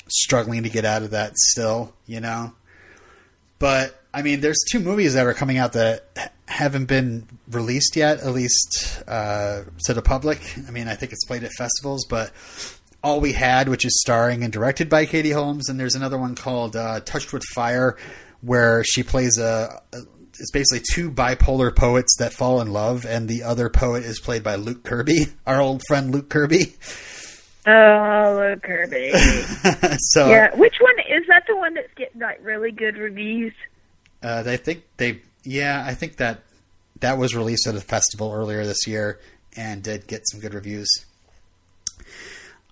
struggling to get out of that still, you know. But I mean, there's two movies that are coming out that haven't been released yet, at least uh, to the public. I mean, I think it's played at festivals, but all we had, which is starring and directed by Katie Holmes, and there's another one called uh, Touched with Fire, where she plays a, a. It's basically two bipolar poets that fall in love, and the other poet is played by Luke Kirby, our old friend Luke Kirby. oh, Luke Kirby. so Yeah, which one is that? The one that's getting like really good reviews? uh, they think they, yeah, I think that that was released at a festival earlier this year and did get some good reviews.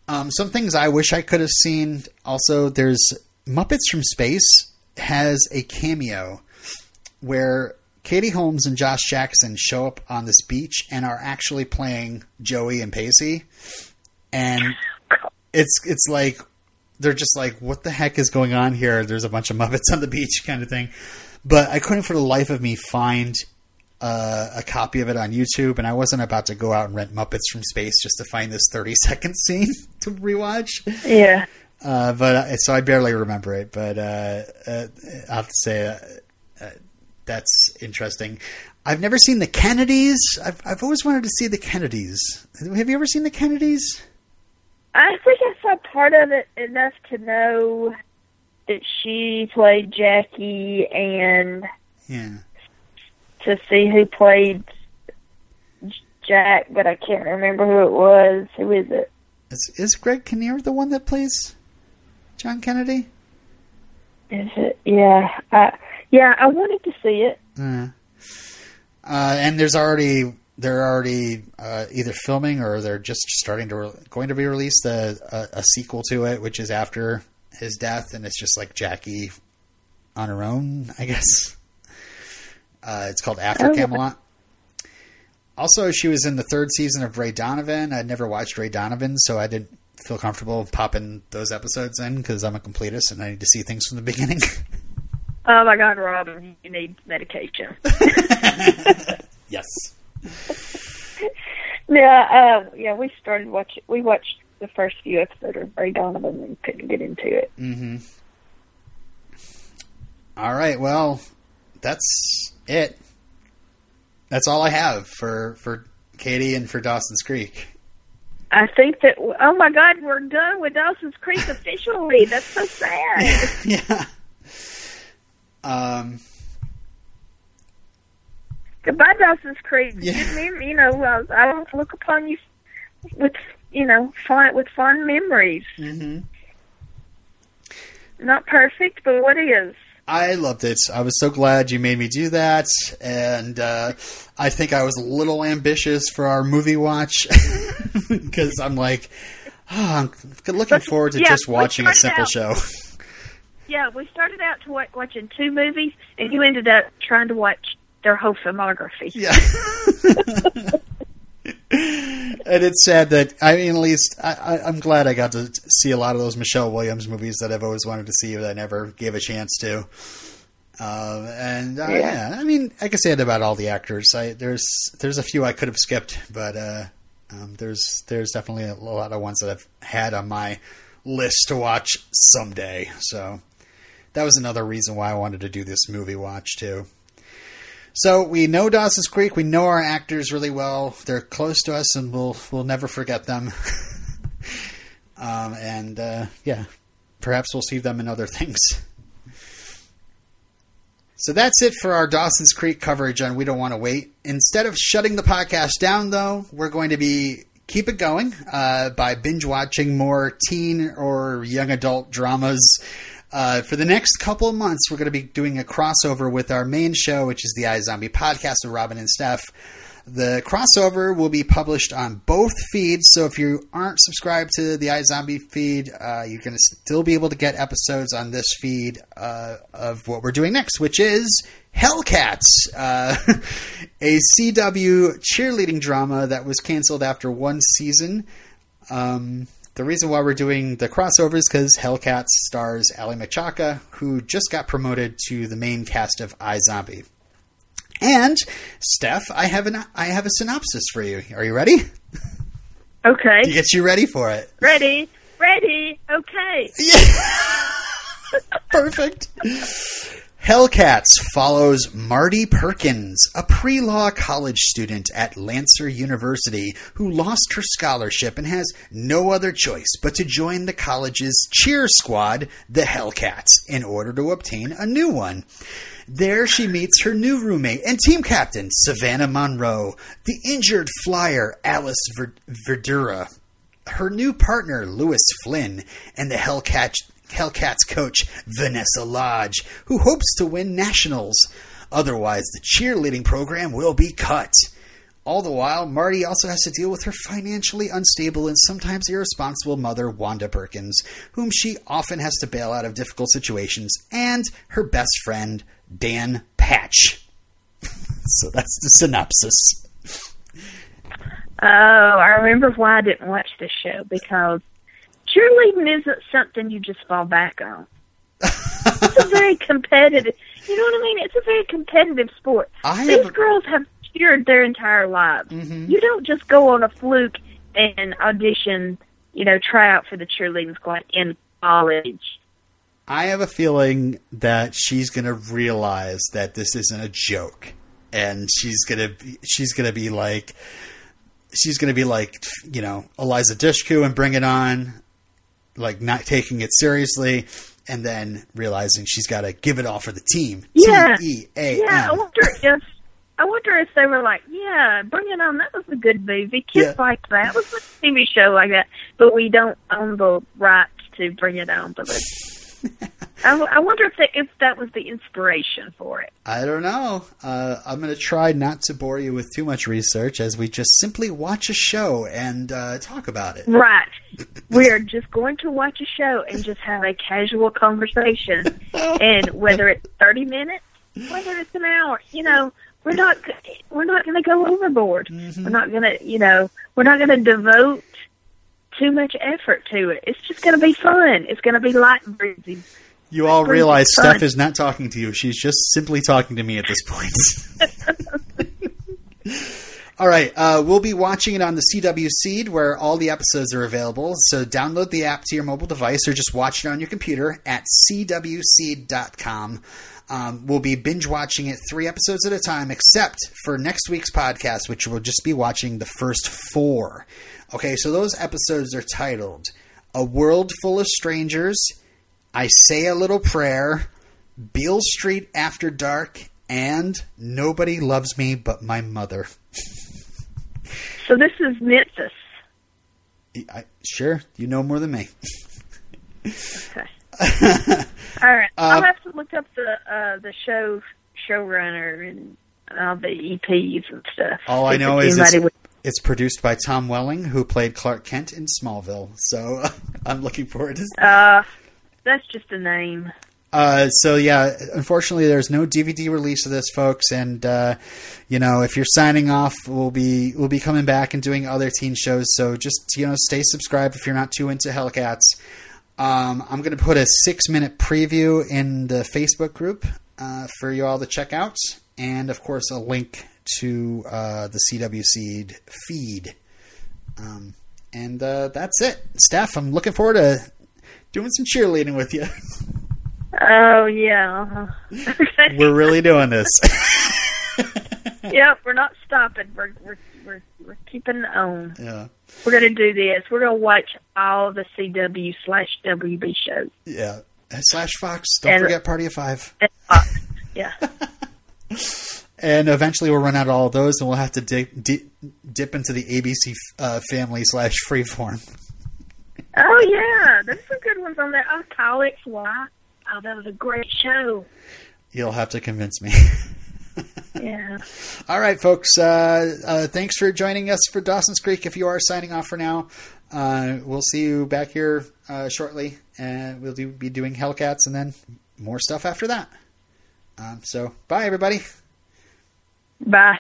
Um, some things I wish I could have seen. Also, there's Muppets from Space has a cameo where Katie Holmes and Josh Jackson show up on this beach and are actually playing Joey and Pacey, and it's it's like they're just like, what the heck is going on here? There's a bunch of Muppets on the beach, kind of thing. But I couldn't for the life of me find uh, a copy of it on YouTube, and I wasn't about to go out and rent Muppets from Space just to find this 30 second scene to rewatch. Yeah. Uh, but so I barely remember it. But uh, uh, I have to say uh, that's interesting. I've never seen the Kennedys. I've I've always wanted to see the Kennedys. Have you ever seen the Kennedys? I think I saw part of it enough to know that she played Jackie and Yeah. to see who played Jack, but I can't remember who it was. Who is it? Is, is Greg Kinnear the one that plays John Kennedy? Is it? Yeah. I, yeah, I wanted to see it. Uh, uh, and there's already they're already uh, either filming or they're just starting to re- going to be released a, a, a sequel to it, which is after his death, and it's just like Jackie on her own, I guess. Uh, it's called After Oh. Camelot. Also, she was in the third season of Ray Donovan. I'd never watched Ray Donovan, so I didn't feel comfortable popping those episodes in because I'm a completist and I need to see things from the beginning. Oh my God, Robin, you need medication. yes. yeah, uh, yeah, we started watching. We watched the first few episodes of Ray Donovan and couldn't get into it. Mm-hmm. All right. Well, that's it. That's all I have for for Katie and for Dawson's Creek. I think that. Oh my God, we're done with Dawson's Creek officially. That's so sad. yeah. Um. Goodbye, Dawson's Creek. Yeah. Mem- you know, uh, I will look upon you with you know fond with fond memories. Mm-hmm. Not perfect, but what is? I loved it. I was so glad you made me do that, and uh, I think I was a little ambitious for our movie watch because I'm like, oh, I'm looking forward to yeah, just watching a simple show. Yeah, we started out to wa- watching two movies, and you ended up trying to watch their whole filmography. Yeah. and it's sad that I mean, at least I, I, I'm glad I got to see a lot of those Michelle Williams movies that I've always wanted to see, but I never gave a chance to. Um, and uh, Yeah. yeah. I mean, I can say it about all the actors. I, there's there's a few I could have skipped, but uh, um, there's there's definitely a lot of ones that I've had on my list to watch someday. So that was another reason why I wanted to do this movie watch too. So we know Dawson's Creek. We know our actors really well. They're close to us, and we'll we'll never forget them. um, and uh, yeah, perhaps we'll see them in other things. So that's it for our Dawson's Creek coverage on We Don't Want to Wait. Instead of shutting the podcast down, though, we're going to be keep it going uh, by binge watching more teen or young adult dramas. Uh, for the next couple of months, we're going to be doing a crossover with our main show, which is the iZombie podcast with Robin and Steph. The crossover will be published on both feeds, so if you aren't subscribed to the iZombie feed, uh, you're going to still be able to get episodes on this feed uh, of what we're doing next, which is Hellcats, uh, a CW cheerleading drama that was canceled after one season. Um, the reason why we're doing the crossovers is because Hellcats stars Aly Michalka, who just got promoted to the main cast of iZombie. And Steph, I have an I have a synopsis for you. Are you ready? Okay. To get you ready for it. Ready? Ready? Okay. Yeah. Perfect. Hellcats follows Marti Perkins, a pre law college student at Lancer University who lost her scholarship and has no other choice but to join the college's cheer squad, the Hellcats, in order to obtain a new one. There she meets her new roommate and team captain, Savannah Monroe, the injured flyer, Alice Verdura, her new partner, Lewis Flynn, and the Hellcat Hellcats coach, Vanessa Lodge, who hopes to win nationals. Otherwise, the cheerleading program will be cut. All the while, Marti also has to deal with her financially unstable and sometimes irresponsible mother, Wanda Perkins, whom she often has to bail out of difficult situations, and her best friend, Dan Patch. so that's the synopsis. Oh, I remember why I didn't watch this show because cheerleading isn't something you just fall back on. it's a very competitive. You know what I mean? It's a very competitive sport. I These have girls have cheered their entire lives. Mhm. You don't just go on a fluke and audition. You know, try out for the cheerleading squad in college. I have a feeling that she's going to realize that this isn't a joke, and she's going to be, she's going to be like she's going to be like you know Eliza Dushku and Bring It On, like not taking it seriously, and then realizing she's got to give it all for the team. Yeah. T A Yeah, I wonder if I wonder if they were like, yeah, Bring It On. That was a good movie. Kids Yeah. liked that. It was a TV show like that, but we don't own the rights to Bring It On. But let's- I, I wonder if that if that was the inspiration for it. I don't know. Uh, I'm going to try not to bore you with too much research as we just simply watch a show and uh, talk about it. Right. We are just going to watch a show and just have a casual conversation, and whether it's thirty minutes, whether it's an hour, you know, we're not we're not going to go overboard. We're not going to, you know, we're not going to devote too much effort to it. It's just going to be fun. It's going to be light and breezy. You all Pretty realize fun. Steph is not talking to you. She's just simply talking to me at this point. all right. Uh, we'll be watching it on the CW Seed where all the episodes are available. So download the app to your mobile device or just watch it on your computer at cwseed.com. Um, we'll be binge watching it three episodes at a time, except for next week's podcast, which we'll just be watching the first four. Okay, so those episodes are titled A World Full of Strangers, I Say a Little Prayer, Beale Street After Dark, and Nobody Loves Me But My Mother. So this is Memphis. I, sure, you know more than me. Okay. All right. I'll Um, have to look up the uh, the show showrunner and all the EPs and stuff. All I know is it's, it's produced by Tom Welling, who played Clark Kent in Smallville. So I'm looking forward to Uh, that's just a name. Uh, so yeah, unfortunately, there's no DVD release of this, folks. And uh, you know, if you're signing off, we'll be we'll be coming back and doing other teen shows. So just you know, stay subscribed if you're not too into Hellcats. Um, I'm going to put a six minute preview in the Facebook group uh, for you all to check out, and of course, a link to uh, the CW Seed feed. Um, and uh, that's it, Steph. I'm looking forward to doing some cheerleading with you. Oh yeah. We're really doing this. yep, we're not stopping. We're we're we're, we're keeping on. yeah, We're gonna do this. We're gonna watch all the CW slash WB shows. yeah. Slash Fox. Don't And- forget Party of Five. And Fox. Yeah. and eventually we'll run out of all of those, and we'll have to dip, dip, dip into the ABC uh, Family slash Freeform. Oh yeah, there's some good ones on there. Oh, Kyle XY? Oh, that was a great show. You'll have to convince me. Yeah. All right, folks. Uh, uh, thanks for joining us for Dawson's Creek. If you are signing off for now, uh, we'll see you back here uh, shortly, and we'll do, be doing Hellcats and then more stuff after that. Um, so, bye, everybody. Bye.